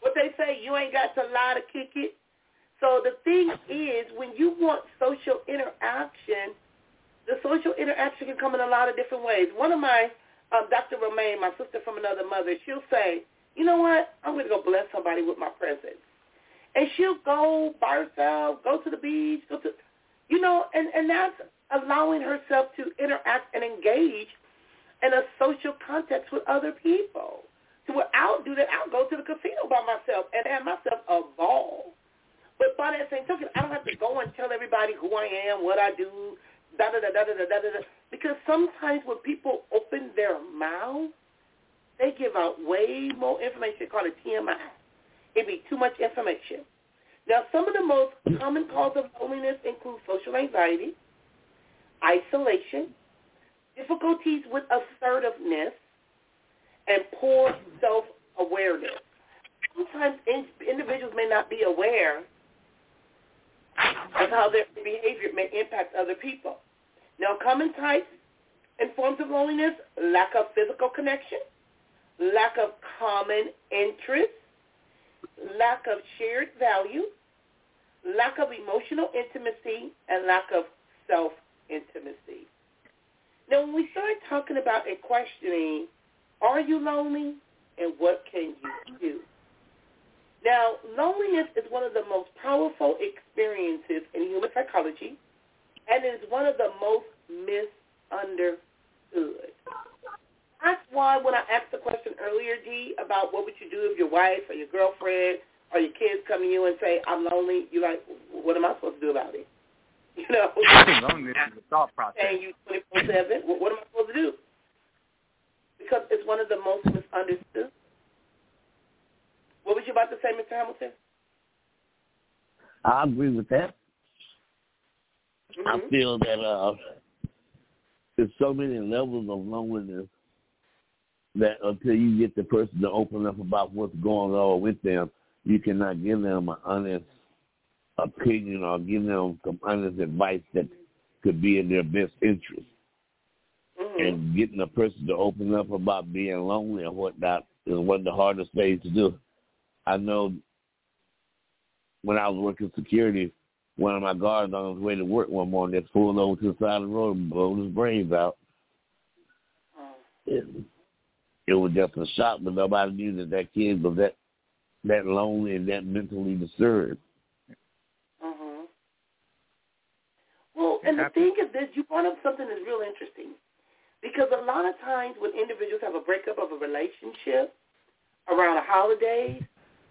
What they say, you ain't got to lie to kick it. So the thing is, when you want social interaction, the social interaction can come in a lot of different ways. One of my, um, Dr. Romaine, my sister from another mother, she'll say, you know what, I'm going to go bless somebody with my presence. And she'll go by herself, go to the beach, go to, you know, and, and that's allowing herself to interact and engage in a social context with other people what I'll do that. I'll go to the casino by myself and have myself a ball. But by that same token, I don't have to go and tell everybody who I am, what I do, da da da da da da da. da. Because sometimes when people open their mouth, they give out way more information called a TMI. It'd be too much information. Now, some of the most common causes of loneliness include social anxiety, isolation, difficulties with assertiveness, and poor self-awareness. Sometimes in, individuals may not be aware of how their behavior may impact other people. Now, common types and forms of loneliness, lack of physical connection, lack of common interests, lack of shared value, lack of emotional intimacy, and lack of self-intimacy. Now, when we start talking about and questioning, are you lonely and what can you do? Now, loneliness is one of the most powerful experiences in human psychology, and is one of the most misunderstood. That's why when I asked the question earlier, Dee, about what would you do if your wife or your girlfriend or your kids come to you and say, I'm lonely, you're like, what am I supposed to do about it? You know? Loneliness is a thought process. And you 24-7, what, what am I supposed to do? Because it's one of the most misunderstood. What was you about to say, Mr. Hamilton? I agree with that. Mm-hmm. I feel that uh, there's so many levels of loneliness that until you get the person to open up about what's going on with them, you cannot give them an honest opinion or give them some honest advice that could be in their best interest. Mm-hmm. And getting a person to open up about being lonely and whatnot is one of the hardest things to do. I know when I was working security, one of my guards on his way to work one morning just pulled over to the side of the road and blew his brains out. Oh. It, it was just a shock, but nobody knew that that kid was that that lonely and that mentally disturbed. Mm-hmm. Well, and the thing is this, you brought up something that's real interesting. Because a lot of times when individuals have a breakup of a relationship around the holidays,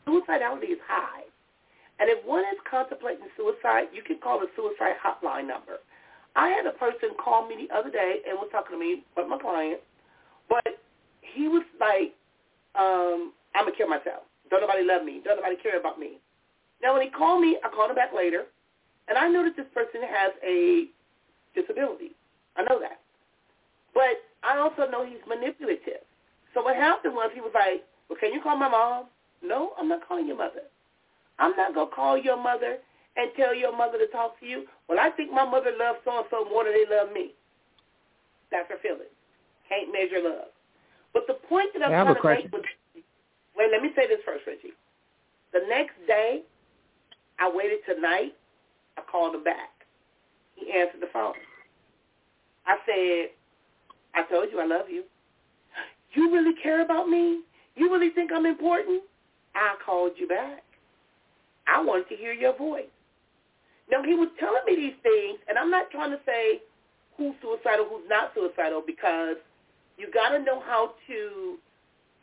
suicidality is high. And if one is contemplating suicide, you can call the suicide hotline number. I had a person call me the other day and was talking to me, but my client, but he was like, um, I'm going to kill myself. Don't nobody love me. Don't nobody care about me. Now, when he called me, I called him back later, and I that this person has a disability. I know that. But I also know he's manipulative. So what happened was he was like, well, can you call my mom? No, I'm not calling your mother. I'm not going to call your mother and tell your mother to talk to you. Well, I think my mother loves so-and-so more than they love me. That's her feeling. Can't measure love. But the point that I'm Yeah, I have a trying to make was, wait, let me say this first, Reggie. The next day, I waited till night. I called him back. He answered the phone. I said, I told you I love you. You really care about me? You really think I'm important? I called you back. I wanted to hear your voice. Now, he was telling me these things, and I'm not trying to say who's suicidal, who's not suicidal, because you got to know how to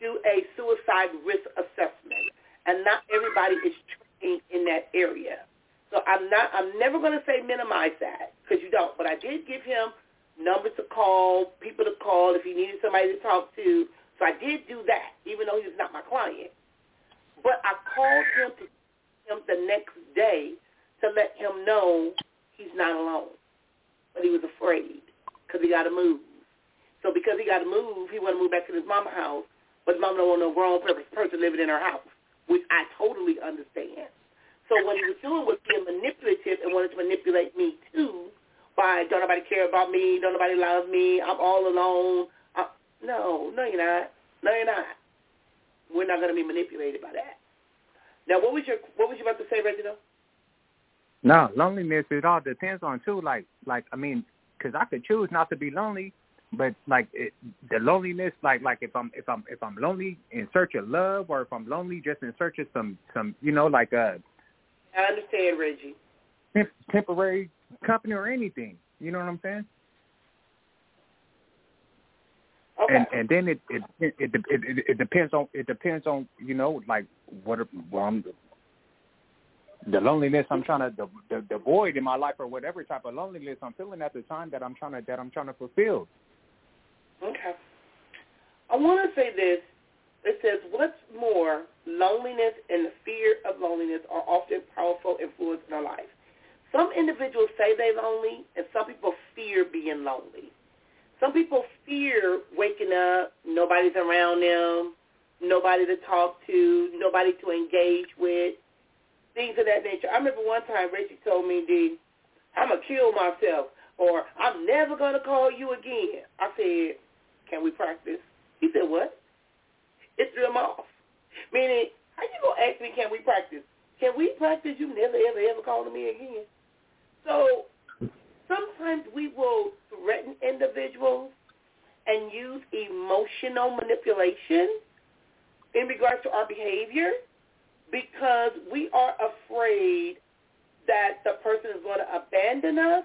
do a suicide risk assessment, and not everybody is trained in that area. So I'm not. I'm never going to say minimize that because you don't. But I did give him numbers to call, people to call if he needed somebody to talk to. So I did do that, even though he was not my client. But I called him to him the next day to let him know he's not alone. But he was afraid because he got to move. So because he got to move, he wanted to move back to his mama house. But his mama don't want no grown person living in her house, which I totally understand. So what he was doing was being manipulative and wanted to manipulate me too by don't nobody care about me, don't nobody love me, I'm all alone. I, no, no you're not. No you're not. We're not going to be manipulated by that. Now, what was your what was you about to say, Reginald? No, loneliness. It all depends on too. Like, like I mean, because I could choose not to be lonely, but like it, the loneliness, like like if I'm if I'm if I'm lonely in search of love, or if I'm lonely just in search of some some you know like a I understand, Reggie. temp- temporary company or anything. You know what I'm saying? Okay. And and then it it it it, it, it, depends on it depends on you know like what well, I'm, the loneliness I'm trying to the, the the void in my life or whatever type of loneliness I'm feeling at the time that I'm trying to that I'm trying to fulfill. Okay. I want to say this. It says, what's more, loneliness and the fear of loneliness are often powerful influence in our life. Some individuals say they're lonely, and some people fear being lonely. Some people fear waking up, nobody's around them, nobody to talk to, nobody to engage with, things of that nature. I remember one time Reggie told me, D, I'm going to kill myself, or I'm never going to call you again. I said, can we practice? He said, what? It threw him off. Meaning, how you going to ask me, can we practice? Can we practice you never, ever, ever calling me again? So sometimes we will threaten individuals and use emotional manipulation in regards to our behavior because we are afraid that the person is going to abandon us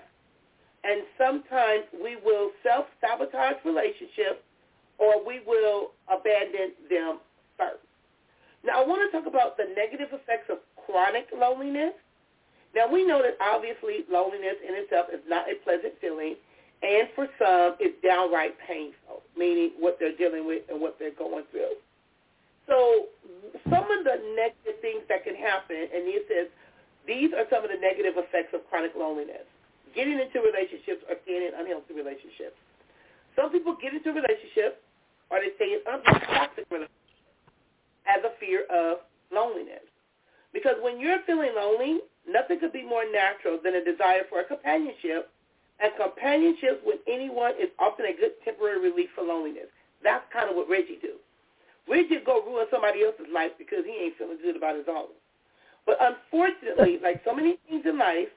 and sometimes we will self-sabotage relationships or we will abandon them first. Now, I want to talk about the negative effects of chronic loneliness. Now, we know that obviously loneliness in itself is not a pleasant feeling, and for some, it's downright painful, meaning what they're dealing with and what they're going through. So some of the negative things that can happen, and he says these are some of the negative effects of chronic loneliness. Getting into relationships or staying in unhealthy relationships. Some people get into relationships or they stay in unhealthy toxic relationships as a fear of loneliness. Because when you're feeling lonely, nothing could be more natural than a desire for a companionship. And companionship with anyone is often a good temporary relief for loneliness. That's kind of what Reggie do. Reggie go ruin somebody else's life because he ain't feeling good about his own. But unfortunately, like so many things in life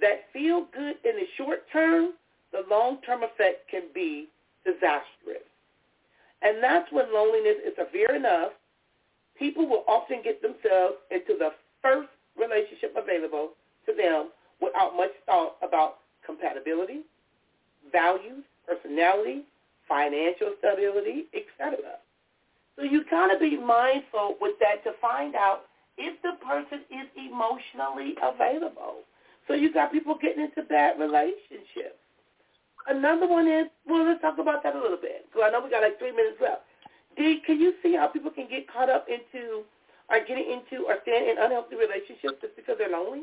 that feel good in the short term, the long-term effect can be disastrous. And that's when loneliness is severe enough, people will often get themselves into the first relationship available to them without much thought about compatibility, values, personality, financial stability, etc. So you got to be mindful with that to find out if the person is emotionally available. So you got people getting into bad relationships. Another one is, well, let's talk about that a little bit. Because I know we got like three minutes left. D, can you see how people can get caught up into or getting into or staying in unhealthy relationships just because they're lonely?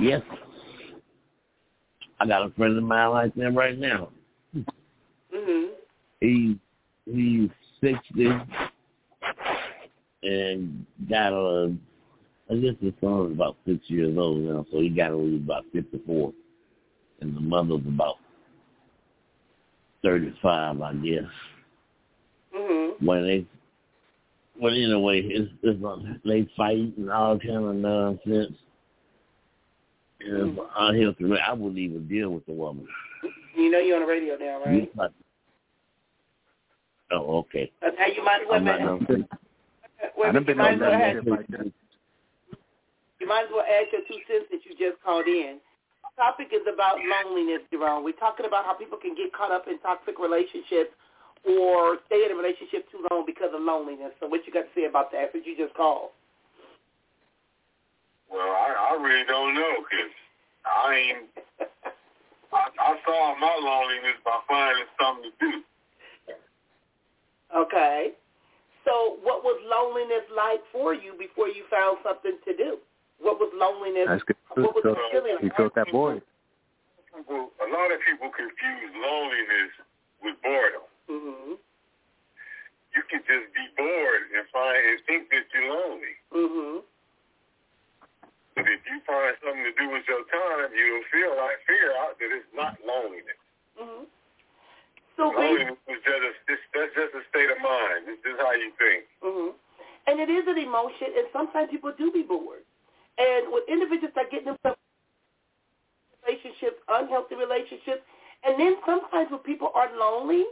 Yes. I got a friend of mine like that right now. Mhm. He he's sixty and got a I guess his son is about six years old now, so he got to leave about fifty four. And the mother's about thirty five, I guess. Mhm. When they well anyway, it's it's they fight and all kind of nonsense. And unhealthy. I wouldn't even deal with the woman. You know you're on the radio now, right? Not- Oh, okay. Uh, now you might wait a I'm not minute. gonna- Wait a I done been might on as well that like that. You might as well add your two cents that you just called in. Topic is about loneliness, Jerome. We're talking about how people can get caught up in toxic relationships or stay in a relationship too long because of loneliness. So what you got to say about that since you just called? Well, I, I really don't know because I ain't. I, I solved my loneliness by finding something to do. okay. So what was loneliness like for you before you found something to do? What was loneliness? That's good. What was So, the feeling he like? felt that void. People, a lot of people confuse loneliness with boredom. Mm-hmm. You can just be bored and find and think that you're lonely. Mm-hmm. But if you find something to do with your time, you'll feel like figure out that it's not loneliness. Mm-hmm. So Loneliness is just a, it's, that's just a state of mind. It's just how you think. hmm And it is an emotion, and sometimes people do be bored. And when individuals start getting themselves relationships, unhealthy relationships, and then sometimes when people are lonely,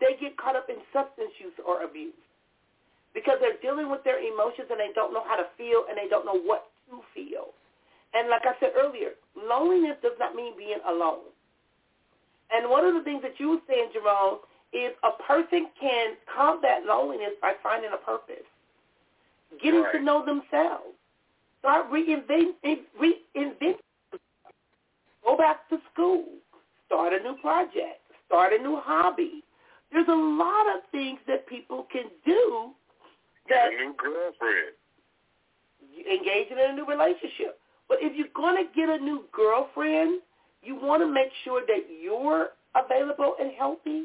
they get caught up in substance use or abuse. Because they're dealing with their emotions and they don't know how to feel and they don't know what to feel. And like I said earlier, loneliness does not mean being alone. And one of the things that you were saying, Jerome, is a person can combat loneliness by finding a purpose, getting to know themselves, start reinventing, reinventing, go back to school, start a new project, start a new hobby. There's a lot of things that people can do that Get a new girlfriend. engage in a new relationship. But if you're going to get a new girlfriend, you want to make sure that you're available and healthy,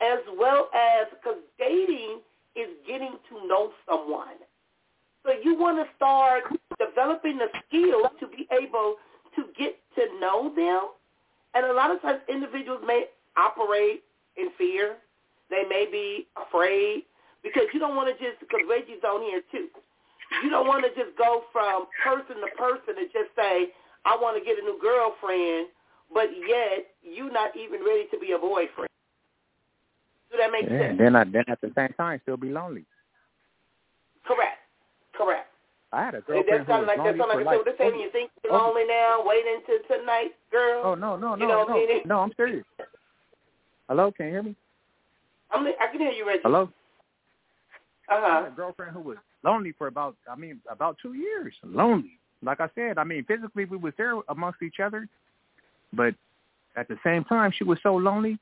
as well as because dating is getting to know someone. So you want to start developing the skills to be able to get to know them. And a lot of times individuals may operate in fear. They may be afraid because you don't want to just, because Reggie's on here too. You don't want to just go from person to person and just say, I want to get a new girlfriend, but yet you're not even ready to be a boyfriend. Do that make Yeah, sense? then I then at the same time still be lonely. Correct. Correct. I had a girlfriend who was like lonely for like like. so this ain't you think you're oh, lonely now, waiting until tonight, girl. oh no no no You know no I mean? no! I'm serious. Hello, can you hear me? I'm, I can hear you, Reggie. Hello. I Uh-huh. had a girlfriend who was lonely for about, I mean, about two years. Lonely. Like I said, I mean, physically we was there amongst each other, but at the same time she was so lonely,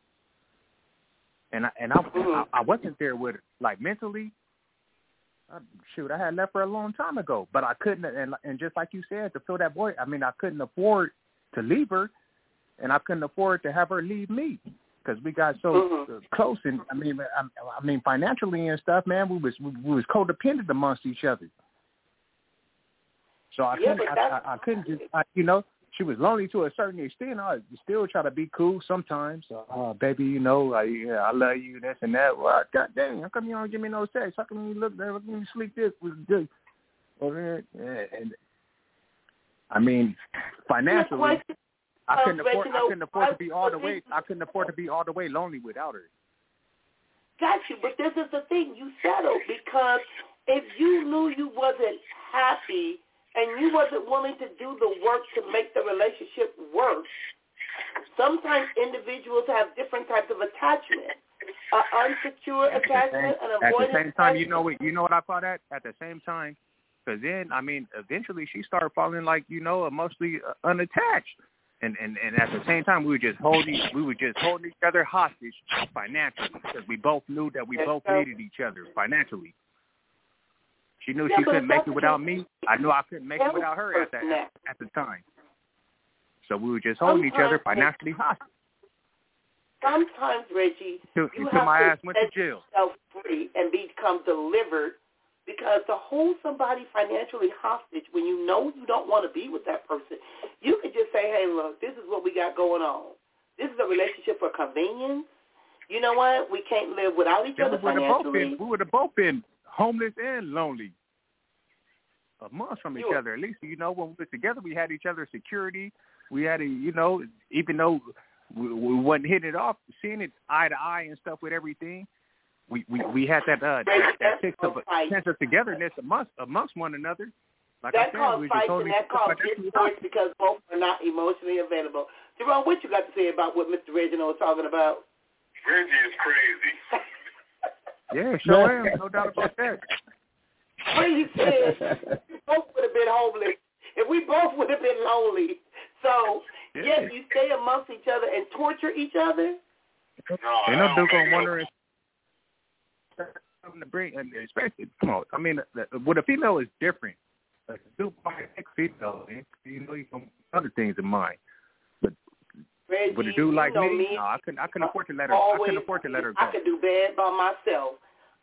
and I and I Mhm. I, I wasn't there with her, like mentally. I, shoot, I had left her a long time ago, but I couldn't. And and just like you said, to fill that void, I mean, I couldn't afford to leave her, and I couldn't afford to have her leave me because we got so Mhm. uh, close. And I mean, I, I mean, financially and stuff, man, we was we, we was codependent amongst each other. So I Yeah, couldn't, I, I, I couldn't just, I, you know, she was lonely to a certain extent. I still try to be cool sometimes. Uh, uh, baby, you know, I, yeah, I love you, this and that. Well, God dang, how come you don't give me no sex? How come you look there? How come you sleep this this? Over there? And I mean, financially, I couldn't afford. I couldn't afford to be all the way. I couldn't afford to be all the way lonely without her. Got you, but this is the thing. You settled because if you knew you wasn't happy and you wasn't willing to do the work to make the relationship work, sometimes individuals have different types of attachment. An unsecure At attachment, same- an at the same time, you know what? You know what I call that? At the same time, because then I mean, eventually she started falling like you know, emotionally uh, unattached. And, and and at the same time, we were just holding we were just holding each other hostage financially because we both knew that we Yes, both sir. needed each other financially. She knew Yeah, she couldn't make it without me. I knew I couldn't make it without her at that at, at the time. So we were just holding each other financially hostage Sometimes, Reggie, till, you until have my to ass went to jail. yourself free and become delivered because to hold somebody financially hostage when you know you don't want to be with that person, you could just say, hey, look, this is what we got going on. This is a relationship for convenience. You know what? We can't live without each other we both been financially. we would have both been homeless and lonely. A month from each You- other. At least you know when we were together we had each other's security. We had a you know, even though we, we wasn't hitting it off, seeing it eye to eye and stuff with everything. We we, we had that uh that, that sense of sense of togetherness amongst amongst one another. Like that I said, calls we were just fights holding and that each other calls financially discourse hostage. because both are not emotionally available. Jerome, what you got to say about what Mr. Reginald was talking about? Reggie is crazy. Yeah, sure am, no doubt about that. When you said we both would have been homeless, if we both would have been lonely. So, Yeah. yet you stay amongst each other and torture each other? No, Ain't that no don't dude make gonna no wonder something to bring, and especially come on. I mean, the- with a female is different. Like a dude might take female, you know, you can other things in mind. Reggie, With a dude like me, me, no, I couldn't. I couldn't afford to let her. I always, couldn't afford to let her go. I could do bad by myself.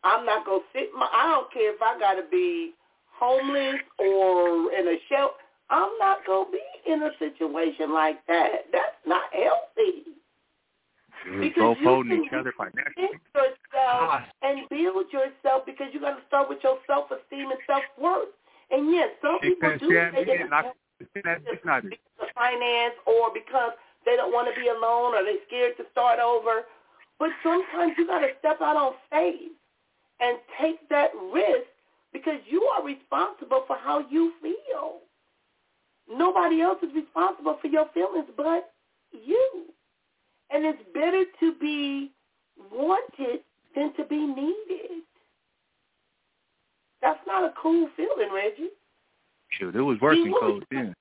I'm not gonna sit. My, I don't care if I gotta be homeless or in a shelter. I'm not gonna be in a situation like that. That's not healthy. Because you can each other financially. Yourself and build yourself because you got to start with your self esteem and self worth. And yes, some people do yeah, say yeah, not, not because of finance or because they don't want to be alone or they're scared to start over. But sometimes you got to step out on faith and take that risk because you are responsible for how you feel. Nobody else is responsible for your feelings but you. And it's better to be wanted than to be needed. That's not a cool feeling, Reggie. Shoot, it was working what code then.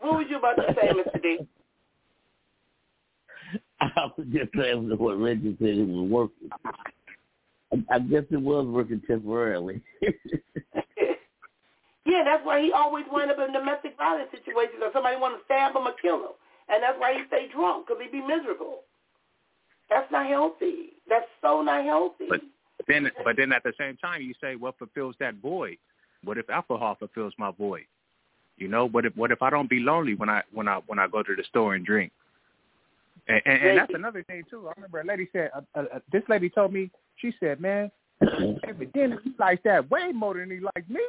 What was you about to say, Mr. D? I was just saying what Reggie said it was working. I, I guess it was working temporarily. yeah, that's why he always wind up in domestic violence situations or somebody want to stab him or kill him. And that's why he stay drunk, because he be miserable. That's not healthy. That's so not healthy. But then, but then at the same time, you say, what fulfills that void? What if alcohol fulfills my void? You know, what if what if I don't be lonely when I when I when I go to the store and drink? And, and, and that's another thing too. I remember a lady said, uh, uh, this lady told me, she said, man, every dinner he likes that way more than he likes me.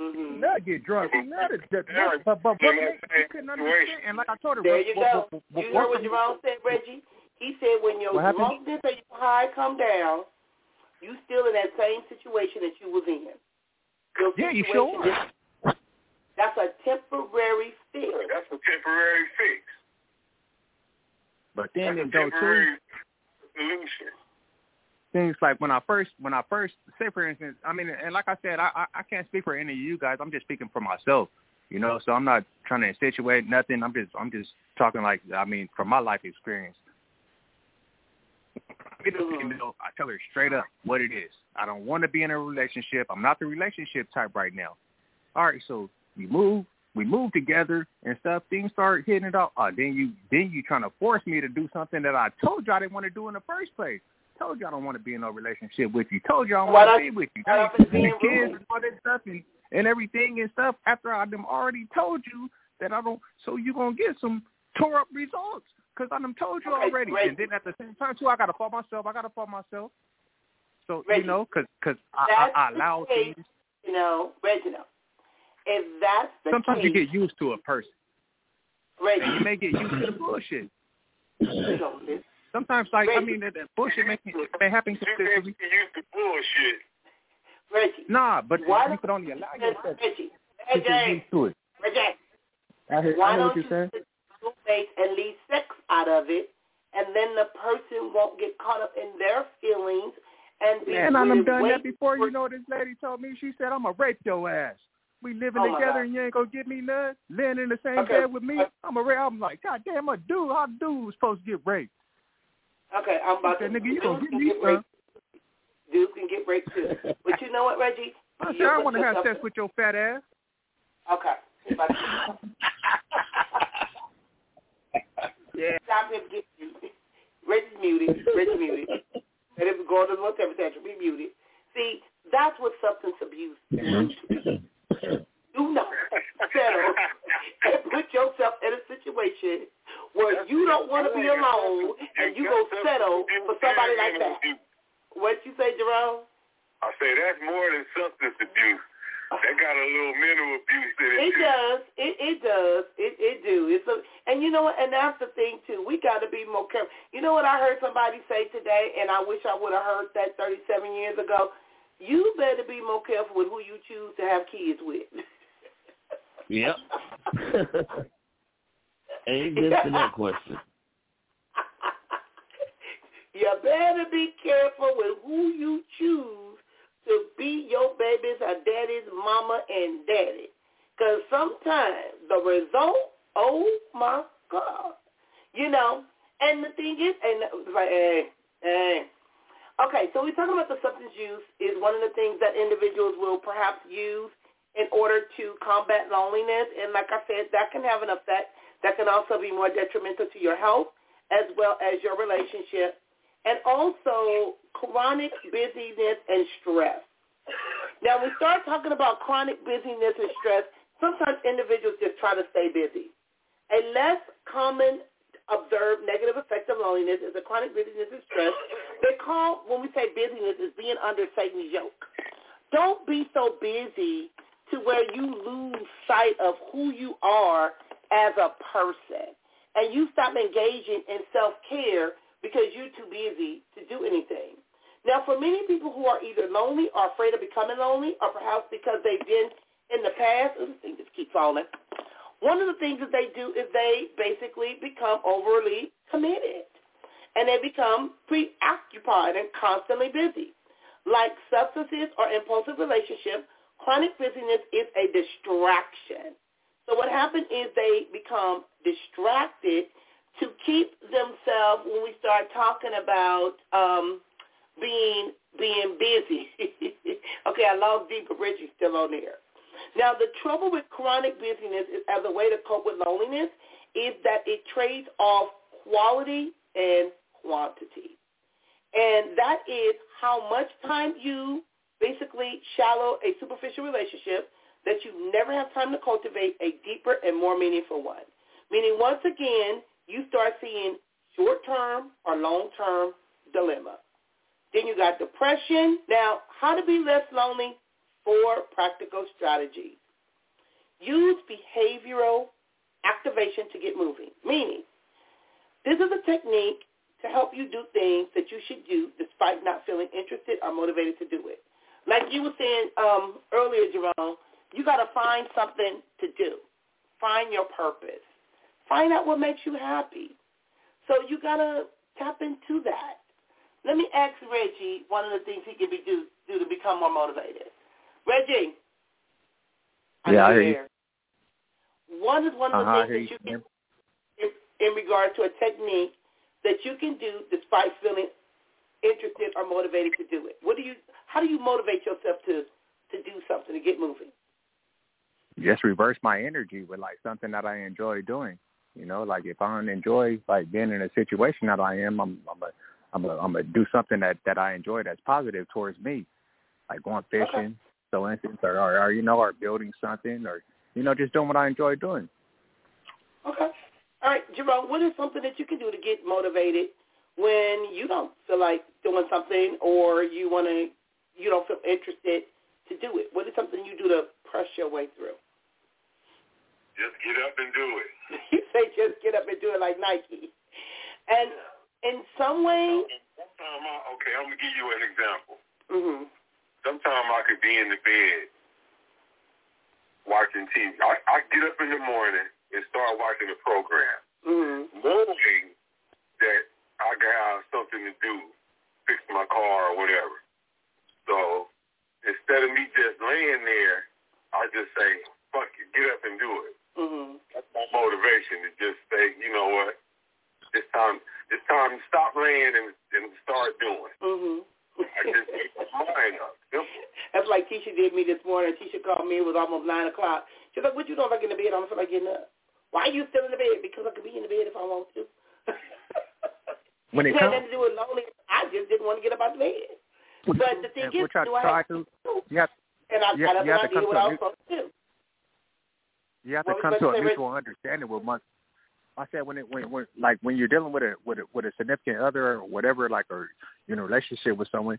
Hmm Now get drunk. Now the, the, Yeah, but but, but yeah, me, yeah, she couldn't understand. And like I told her, There you what- go. what- what- You heard what what- Jerome said, Reggie? He said when your What happened? drunkenness or your high come down, you still in that same situation that you was in. Your Yeah, you sure is- That's a temporary fix. That's a temporary fix. But then That's it a go too. temporary solution. Things like when I first when I first say for instance, I mean, and like I said, I I, I can't speak for any of you guys. I'm just speaking for myself. You know, so I'm not trying to insinuate nothing. I'm just I'm just talking like I mean from my life experience. I tell her straight up what it is. I don't want to be in a relationship. I'm not the relationship type right now. All right, so we move, we move together and stuff. Things start hitting it off. Uh, then you then you trying to force me to do something that I told you I didn't want to do in the first place. Told you I don't want to be in a relationship with you. Told you I don't want to be with you. Now you the kids and all that stuff and, and everything and stuff after I them already told you that I don't. So you gonna get some tore up results because I done told you okay, already. And then at the same time too, I gotta fault myself. I gotta fault myself. So Reggie, you know, because cause I, I, I allow things. You know, Reginald. If that's the Sometimes case, you get used to a person. Reggie, And you may get used to the bullshit. you don't listen. Sometimes, like I mean, that, that bullshit may, may happen You consistently. can't be used to bullshit. Reggie, Nah, but Why you could only allow don't- yourself Reggie, to get Reggie, to it. Reggie, I hear, why I know don't what you're you saying. do things and leave sex out of it, and then the person won't get caught up in their feelings and be Man, I done with done that before. for- You know, this lady told me. She said, "I'm gonna rape your ass. We living Oh, together, and you ain't gonna give me none. Laying in the same Okay. bed with me. I'm a rape." I'm like, God damn, a dude, how dude was supposed to get raped? Okay, I'm about I said, to. nigga, you gonna dudes give can me get some. raped. Dudes can get raped too. But you know what, Reggie? I You said, I want to have sex with your fat ass. Okay. He about to- Yeah. Stop him. Get muted. Reggie's muted. Reggie's muted. And if we go to the little temperature, be muted. See, that's what substance abuse is. Mm-hmm. Do not settle and put yourself in a situation where you don't want to be alone and you go settle for somebody like that. What you say, Jerome? I say that's more than substance abuse. That got a little mental abuse in it, It too. does. It it does. It it do. It's a and you know what? And that's the thing too. We got to be more careful. You know what I heard somebody say today, and I wish I would have heard that 37 years ago. You better be more careful with who you choose to have kids with. Yep. Amen to that question. you better be careful with who you choose to be your baby's or daddy's mama and daddy. Because sometimes the result, oh my God. You know, and the thing is, and hey, hey. Okay, so we're talking about the substance use is one of the things that individuals will perhaps use in order to combat loneliness. And like I said, that can have an effect that can also be more detrimental to your health as well as your relationship. And also chronic busyness and stress. Now, we start talking about chronic busyness and stress. Sometimes individuals just try to stay busy. A less common observed negative effect of loneliness is a chronic busyness and stress. They call, when we say busyness, is being under Satan's yoke. Don't be so busy to where you lose sight of who you are as a person. And you stop engaging in self-care because you're too busy to do anything. Now, for many people who are either lonely or afraid of becoming lonely, or perhaps because they've been in the past, oh, this thing just keeps falling. One of the things that they do is they basically become overly committed, and they become preoccupied and constantly busy. Like substances or impulsive relationships, chronic busyness is a distraction. So what happens is they become distracted to keep themselves when we start talking about um, being being busy. okay, I lost deep, but still on there. Now, the trouble with chronic busyness is, as a way to cope with loneliness is that it trades off quality and quantity. And that is how much time you basically shallow a superficial relationship that you never have time to cultivate a deeper and more meaningful one. Meaning, once again, you start seeing short-term or long-term dilemma. Then you got depression. Now, how to be less lonely? Four practical strategies. Use behavioral activation to get moving. Meaning, this is a technique to help you do things that you should do despite not feeling interested or motivated to do it. Like you were saying um, earlier, Jerome, you got to find something to do. Find your purpose. Find out what makes you happy. So you got to tap into that. let me ask Reggie one of the things he can be do, do to become more motivated. Reggie. I yeah, I hear you. One is one of the Uh-huh, things that you you. can, in, in regard to a technique that you can do despite feeling interested or motivated to do it. What do you? How do you motivate yourself to to do something to get moving? Just reverse my energy with like something that I enjoy doing. You know, like if I don't enjoy like being in a situation that I am, I'm I'm a I'm a I'm gonna do something that that I enjoy that's positive towards me, like going fishing, Okay. so instance, or, or or you know, or building something, or you know, just doing what I enjoy doing. Okay. All right, Jerome, what is something that you can do to get motivated when you don't feel like doing something or you want to, you don't feel interested to do it? What is something you do to press your way through? Just get up and do it. you say just get up and do it like Nike. And in some way, Sometimes I, okay, I'm gonna give you an example. Mm-hmm. Sometimes I could be in the bed watching TV. I, I get up in the morning and start watching the program, mm-hmm. knowing that I got something to do, fix my car or whatever. So instead of me just laying there, I just say, "Fuck it, get up and do it." mhm. That's my motivation to just say, you know what, it's time. It's time to stop laying and, and start doing. Mhm. I just make my mind up. Simple. That's like Tisha did me this morning. Tisha called me. It was almost nine o'clock. She's like, "What you doing? If I get in the bed, I don't feel like getting up. Why are you still in the bed? Because I could be in the bed if I want to." When it it had comes, nothing to do with lonely. I just didn't want to get up out of bed. But the thing is, I do I try have to, to? you have And I you- got up you have I to come what to I was supposed to do. you have to was come to a mutual understanding with one. I said when it when when like when you're dealing with a with a with a significant other or whatever like or you know relationship with someone,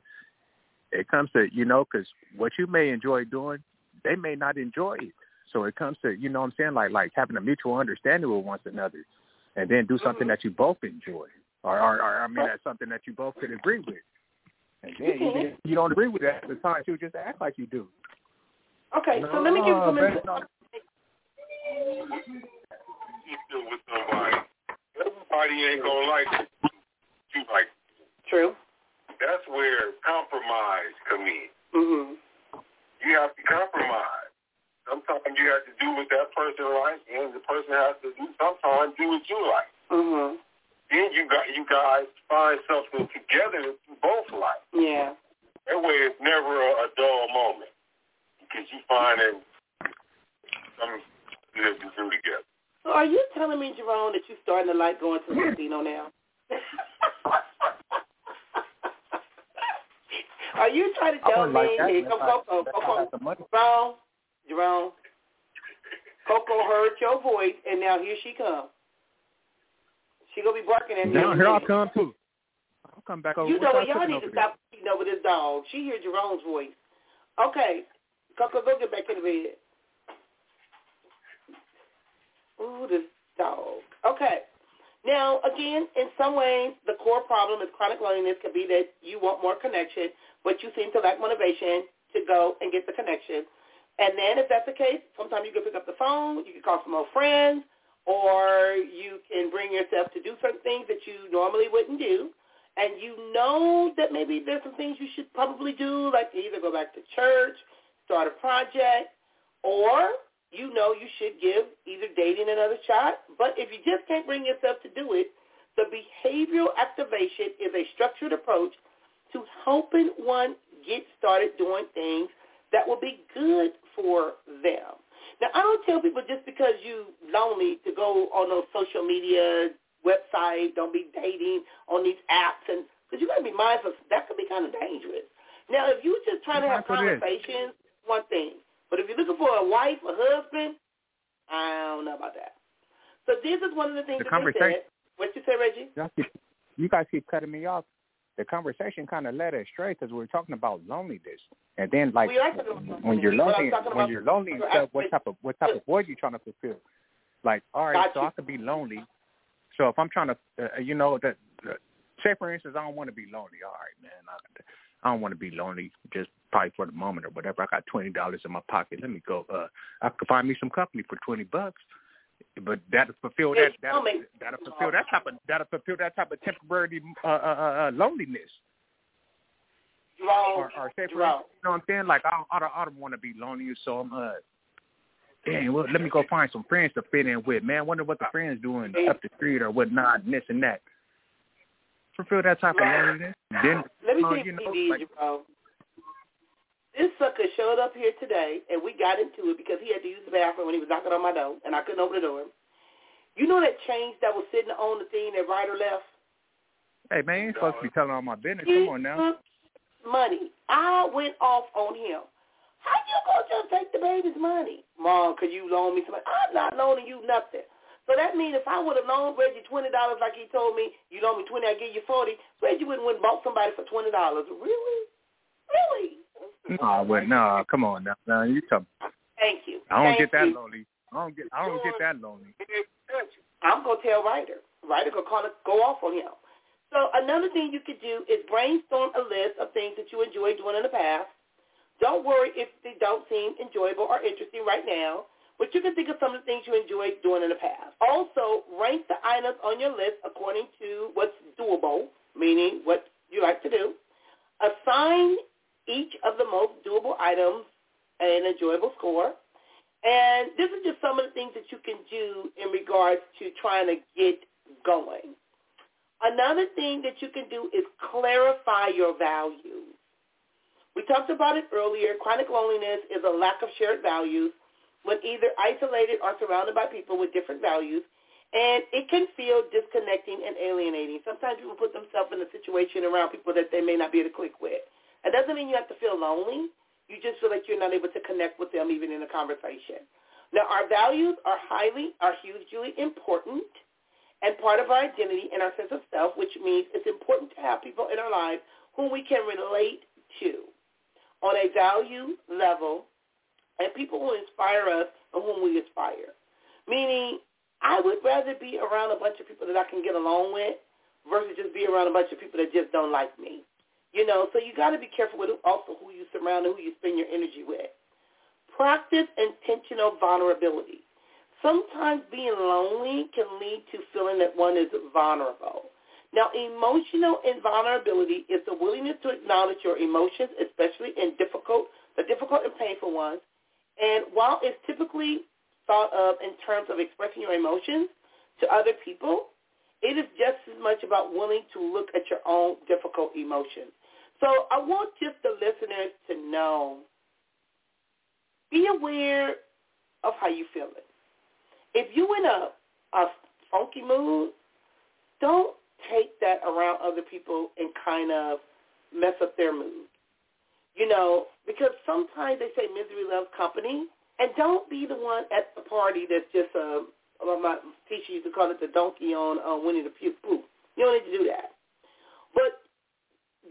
it comes to you know because what you may enjoy doing, they may not enjoy it. So it comes to you know what I'm saying like like having a mutual understanding with one another, and then do something Mhm. that you both enjoy, or, or or I mean that's something that you both could agree with. And then You even if you don't agree with that at the time, you just act like you do. Okay, so let me give you some. No, no. You still with somebody. Everybody ain't gonna like you like. True. That's where compromise come in. Mhm. You have to compromise. Sometimes you have to do what that person likes, and the person has to do sometimes do what you like. Mhm. Then you got you guys find something together that you both like. Yeah. That way, it's never a, a dull moment because you finding something good to do together. So are you telling me, Jerome, that you're starting to like going to the casino now? are you trying to I tell wouldn't me? like that. Hey, That's come, not- Coco, that's not Coco, the money. Jerome, Jerome. Coco heard your voice, and now here she comes. She gonna be barking at me. Now in a here I minute. come too. I'll come back over. You know what? y'all Y'all cooking need to over there? stop eating over this dog. She hear Jerome's voice. Okay, Coco, go get back in the bed. Ooh, this dog. Okay. Now, again, in some ways, the core problem is chronic loneliness could be that you want more connection, but you seem to lack motivation to go and get the connection. And then if that's the case, sometimes you can pick up the phone, you can call some old friends, or you can bring yourself to do certain things that you normally wouldn't do. And you know that maybe there's some things you should probably do, like either go back to church, start a project, or you know you should give either dating another shot. But if you just can't bring yourself to do it, the behavioral activation is a structured approach to helping one get started doing things that will be good for them. Now, I don't tell people just because you lonely to go on those social media website, don't be dating on these apps, and because you got to be mindful, that could be kind of dangerous. Now, if you're just trying to have Mindful it is. conversations, one thing. But if you're looking for a wife, a husband, I don't know about that. So this is one of the things The that conversation- said. What you say, Reggie? Keep, you guys keep cutting me off. The conversation kind of led us straight because we're talking about loneliness, and then like We when you're loneliness, but I'm lonely, when you're lonely and stuff, what type of what type of void you trying to fulfill? Like, all right, Got so you. I could be lonely. So if I'm trying to, uh, you know, that uh, say for instance, I don't want to be lonely. All right, man, I, I don't want to be lonely just probably for the moment or whatever. I got twenty dollars in my pocket. Let me go. Uh, I could find me some company for twenty bucks. But that'll fulfill that. That'll, you know me. that'll fulfill that type of that'll fulfill that type of temporary uh, uh, uh, loneliness. Jerome, or, or say for Jerome. you know what I'm saying? Like I, I don't, I don't want to be lonely so much. Dang, well, let me go find some friends to fit in with. Man, wonder what the friends doing up the street or whatnot, and this and that. Fulfill that type of loneliness. Then, Let me uh, you you, know, like, Jerome. This sucker showed up here today, and we got into it because he had to use the bathroom when he was knocking on my door, and I couldn't open the door. You know that change that was sitting on the thing that right or left? hey man, you ain't supposed to be telling all my business. He Come on now. money. I went off on him. How you gonna just take the baby's money? Mom, could you loan me some money? I'm not loaning you nothing. So that means if I would have loaned Reggie twenty dollars like he told me, you loan me twenty, I give you forty, Reggie wouldn't went and bought somebody for twenty dollars. Really? Really? Nah, well, nah, come on now. Nah, you talk. Thank you. I don't Thank get that you. lonely. I don't get. I don't get that lonely. I'm gonna tell Ryder. Ryder gonna call it, go off on him. So another thing you could do is brainstorm a list of things that you enjoyed doing in the past. Don't worry if they don't seem enjoyable or interesting right now, but you can think of some of the things you enjoyed doing in the past. Also, rank the items on your list according to what's doable, meaning what you like to do. Assign each of the most doable items an enjoyable score. And this is just some of the things that you can do in regards to trying to get going. Another thing that you can do is clarify your values. We talked about it earlier. Chronic loneliness is a lack of shared values when either isolated or surrounded by people with different values, and it can feel disconnecting and alienating. Sometimes people put themselves in a situation around people that they may not be able to click with. It doesn't mean you have to feel lonely. You just feel like you're not able to connect with them even in a conversation. Now, our values are highly, are hugely important and part of our identity and our sense of self, which means it's important to have people in our lives whom we can relate to on a value level and people who inspire us and whom we aspire. Meaning, I would rather be around a bunch of people that I can get along with versus just be around a bunch of people that just don't like me. You know, so you got to be careful with also who you surround and who you spend your energy with. Practice intentional vulnerability. Sometimes being lonely can lead to feeling that one is vulnerable. Now, emotional invulnerability is the willingness to acknowledge your emotions, especially in difficult, the difficult and painful ones. And while it's typically thought of in terms of expressing your emotions to other people, it is just as much about willing to look at your own difficult emotions. So I want just the listeners to know, be aware of how you feel it. If you're in a, a funky mood, don't take that around other people and kind of mess up their mood. You know, because sometimes they say misery loves company, and don't be the one at the party that's just a, well, my teacher used to call it the donkey on uh, Winnie the. Pooh. You don't need to do that. But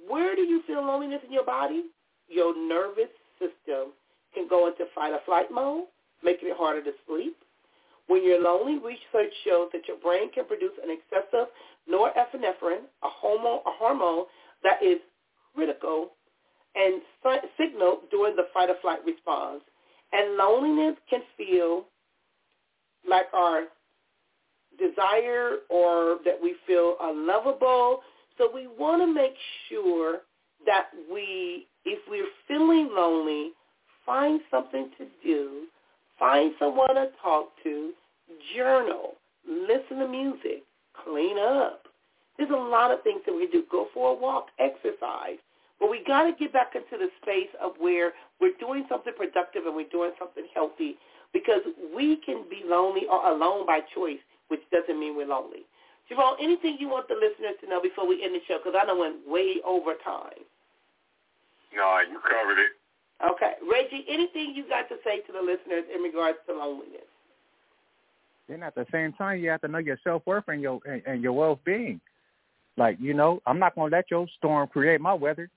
where do you feel loneliness in your body? Your nervous system can go into fight or flight mode, making it harder to sleep. When you're lonely, research shows that your brain can produce an excessive norepinephrine, a hormone, a hormone that is critical and signal during the fight or flight response. And loneliness can feel like our desire or that we feel unlovable. So we want to make sure that we, if we're feeling lonely, find something to do, find someone to talk to, journal, listen to music, clean up. There's a lot of things that we do. Go for a walk, exercise. But we got to get back into the space of where we're doing something productive and we're doing something healthy because we can be lonely or alone by choice, which doesn't mean we're lonely. Jerome, anything you want the listeners to know before we end the show? Because I know we went way over time. No, you covered it. Okay. Reggie, anything you got to say to the listeners in regards to loneliness? Then at the same time, you have to know your self worth and your and, and your well being. Like you know, I'm not gonna let your storm create my weather.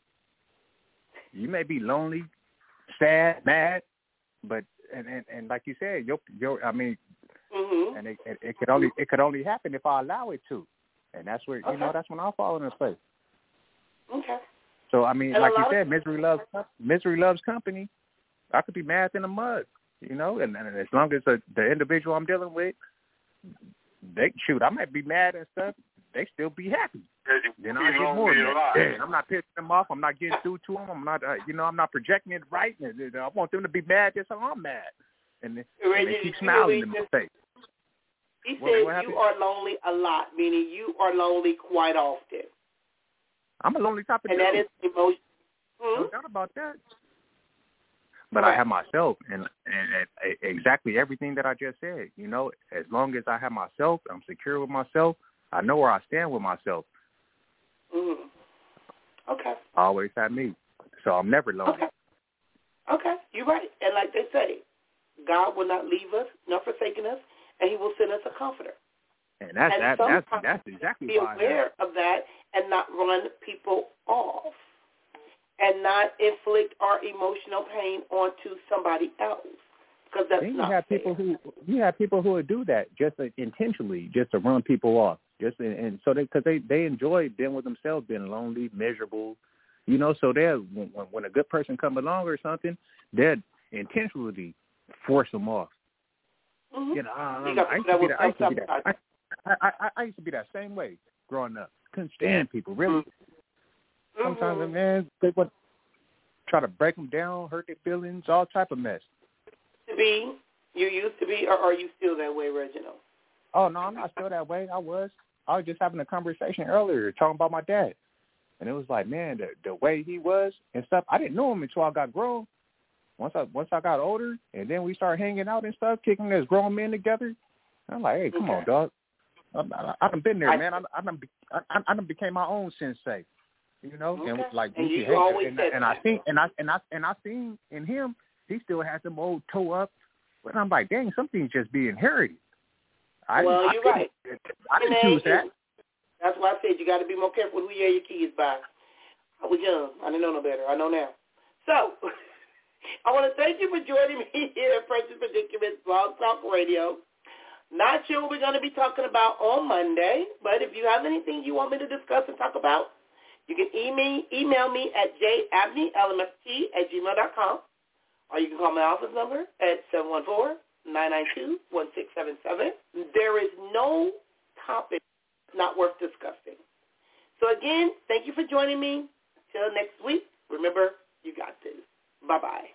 You may be lonely, sad, mad, but and and, and like you said, your your I mean, Mm-hmm. and it, it it could only it could only happen if I allow it to, and that's where Okay. you know that's when I'll fall into place. Okay. So I mean, And like you said, misery loves misery loves company. I could be mad in the mud, you know, and, and as long as the, the individual I'm dealing with, they shoot, I might be mad and stuff. they still be happy. Then I You get more. Yeah, I'm not pissing them off. I'm not getting through to them. I'm not, uh, you know, I'm not projecting it right. And, I want them to be mad just how I'm mad. And, and they keep smiling in my face. He What- says what you are lonely a lot, meaning you are lonely quite often, I'm a lonely type of and dude. that is emotion. No Hmm? doubt about that. But I have myself, and, and, and exactly everything that I just said. You know, as long as I have myself, I'm secure with myself. I know where I stand with myself. Mm. Okay. I always have me, so I'm never lonely. Okay. Okay. You're right. And like they say, God will not leave us nor forsaken us, and He will send us a comforter. And that's And that, that's that's exactly Be why. I have. aware of that and not run people off, and not inflict our emotional pain onto somebody else, because that's Then you not have fair. people who you have people who would do that just intentionally, just to run people off, just and, and so they because they they enjoy being with themselves, being lonely, miserable, you know. So they're when, when- a good person come along or something, they're intentionally force them off. Mhm. You know, I, I used that to be that. I used that. I, I, I, I used to be that same way growing up. Couldn't stand people really. Sometimes, Mhm. man, they would try to break them down, hurt their feelings, all type of mess. to be, you used to be, or are you still that way, Reginald? Oh no, I'm not still that way. I was. I was just having a conversation earlier talking about my dad, and it was like, man, the the way he was and stuff. I didn't know him until I got grown. Once I once I got older, and then we started hanging out and stuff, kicking as grown men together. I'm like, hey, come on, Okay. dog. I, I, I done been there, I- man. I, I done be, I, I done became my own sensei. You know, and Okay. like And you could hang- always and, and I seen and I and I and I seen in him, he still has them old toe up. But I'm like, dang, something's just being inherited. I, Well, I you're couldn't- right. I didn't And choose that. That's why I said you got to be more careful who you have your kids by. I was young. I didn't know no better. I know now. So, I want to thank you for joining me here at Precious Predicaments Blog Talk Radio. Not sure what we're going to be talking about on Monday, but if you have anything you want me to discuss and talk about, you can email, email me at jabneylmft at gmail.com, or you can call my office number at 714-992-1677. There is no topic not worth discussing. So again, thank you for joining me. Till next week, remember, you got this. Bye-bye.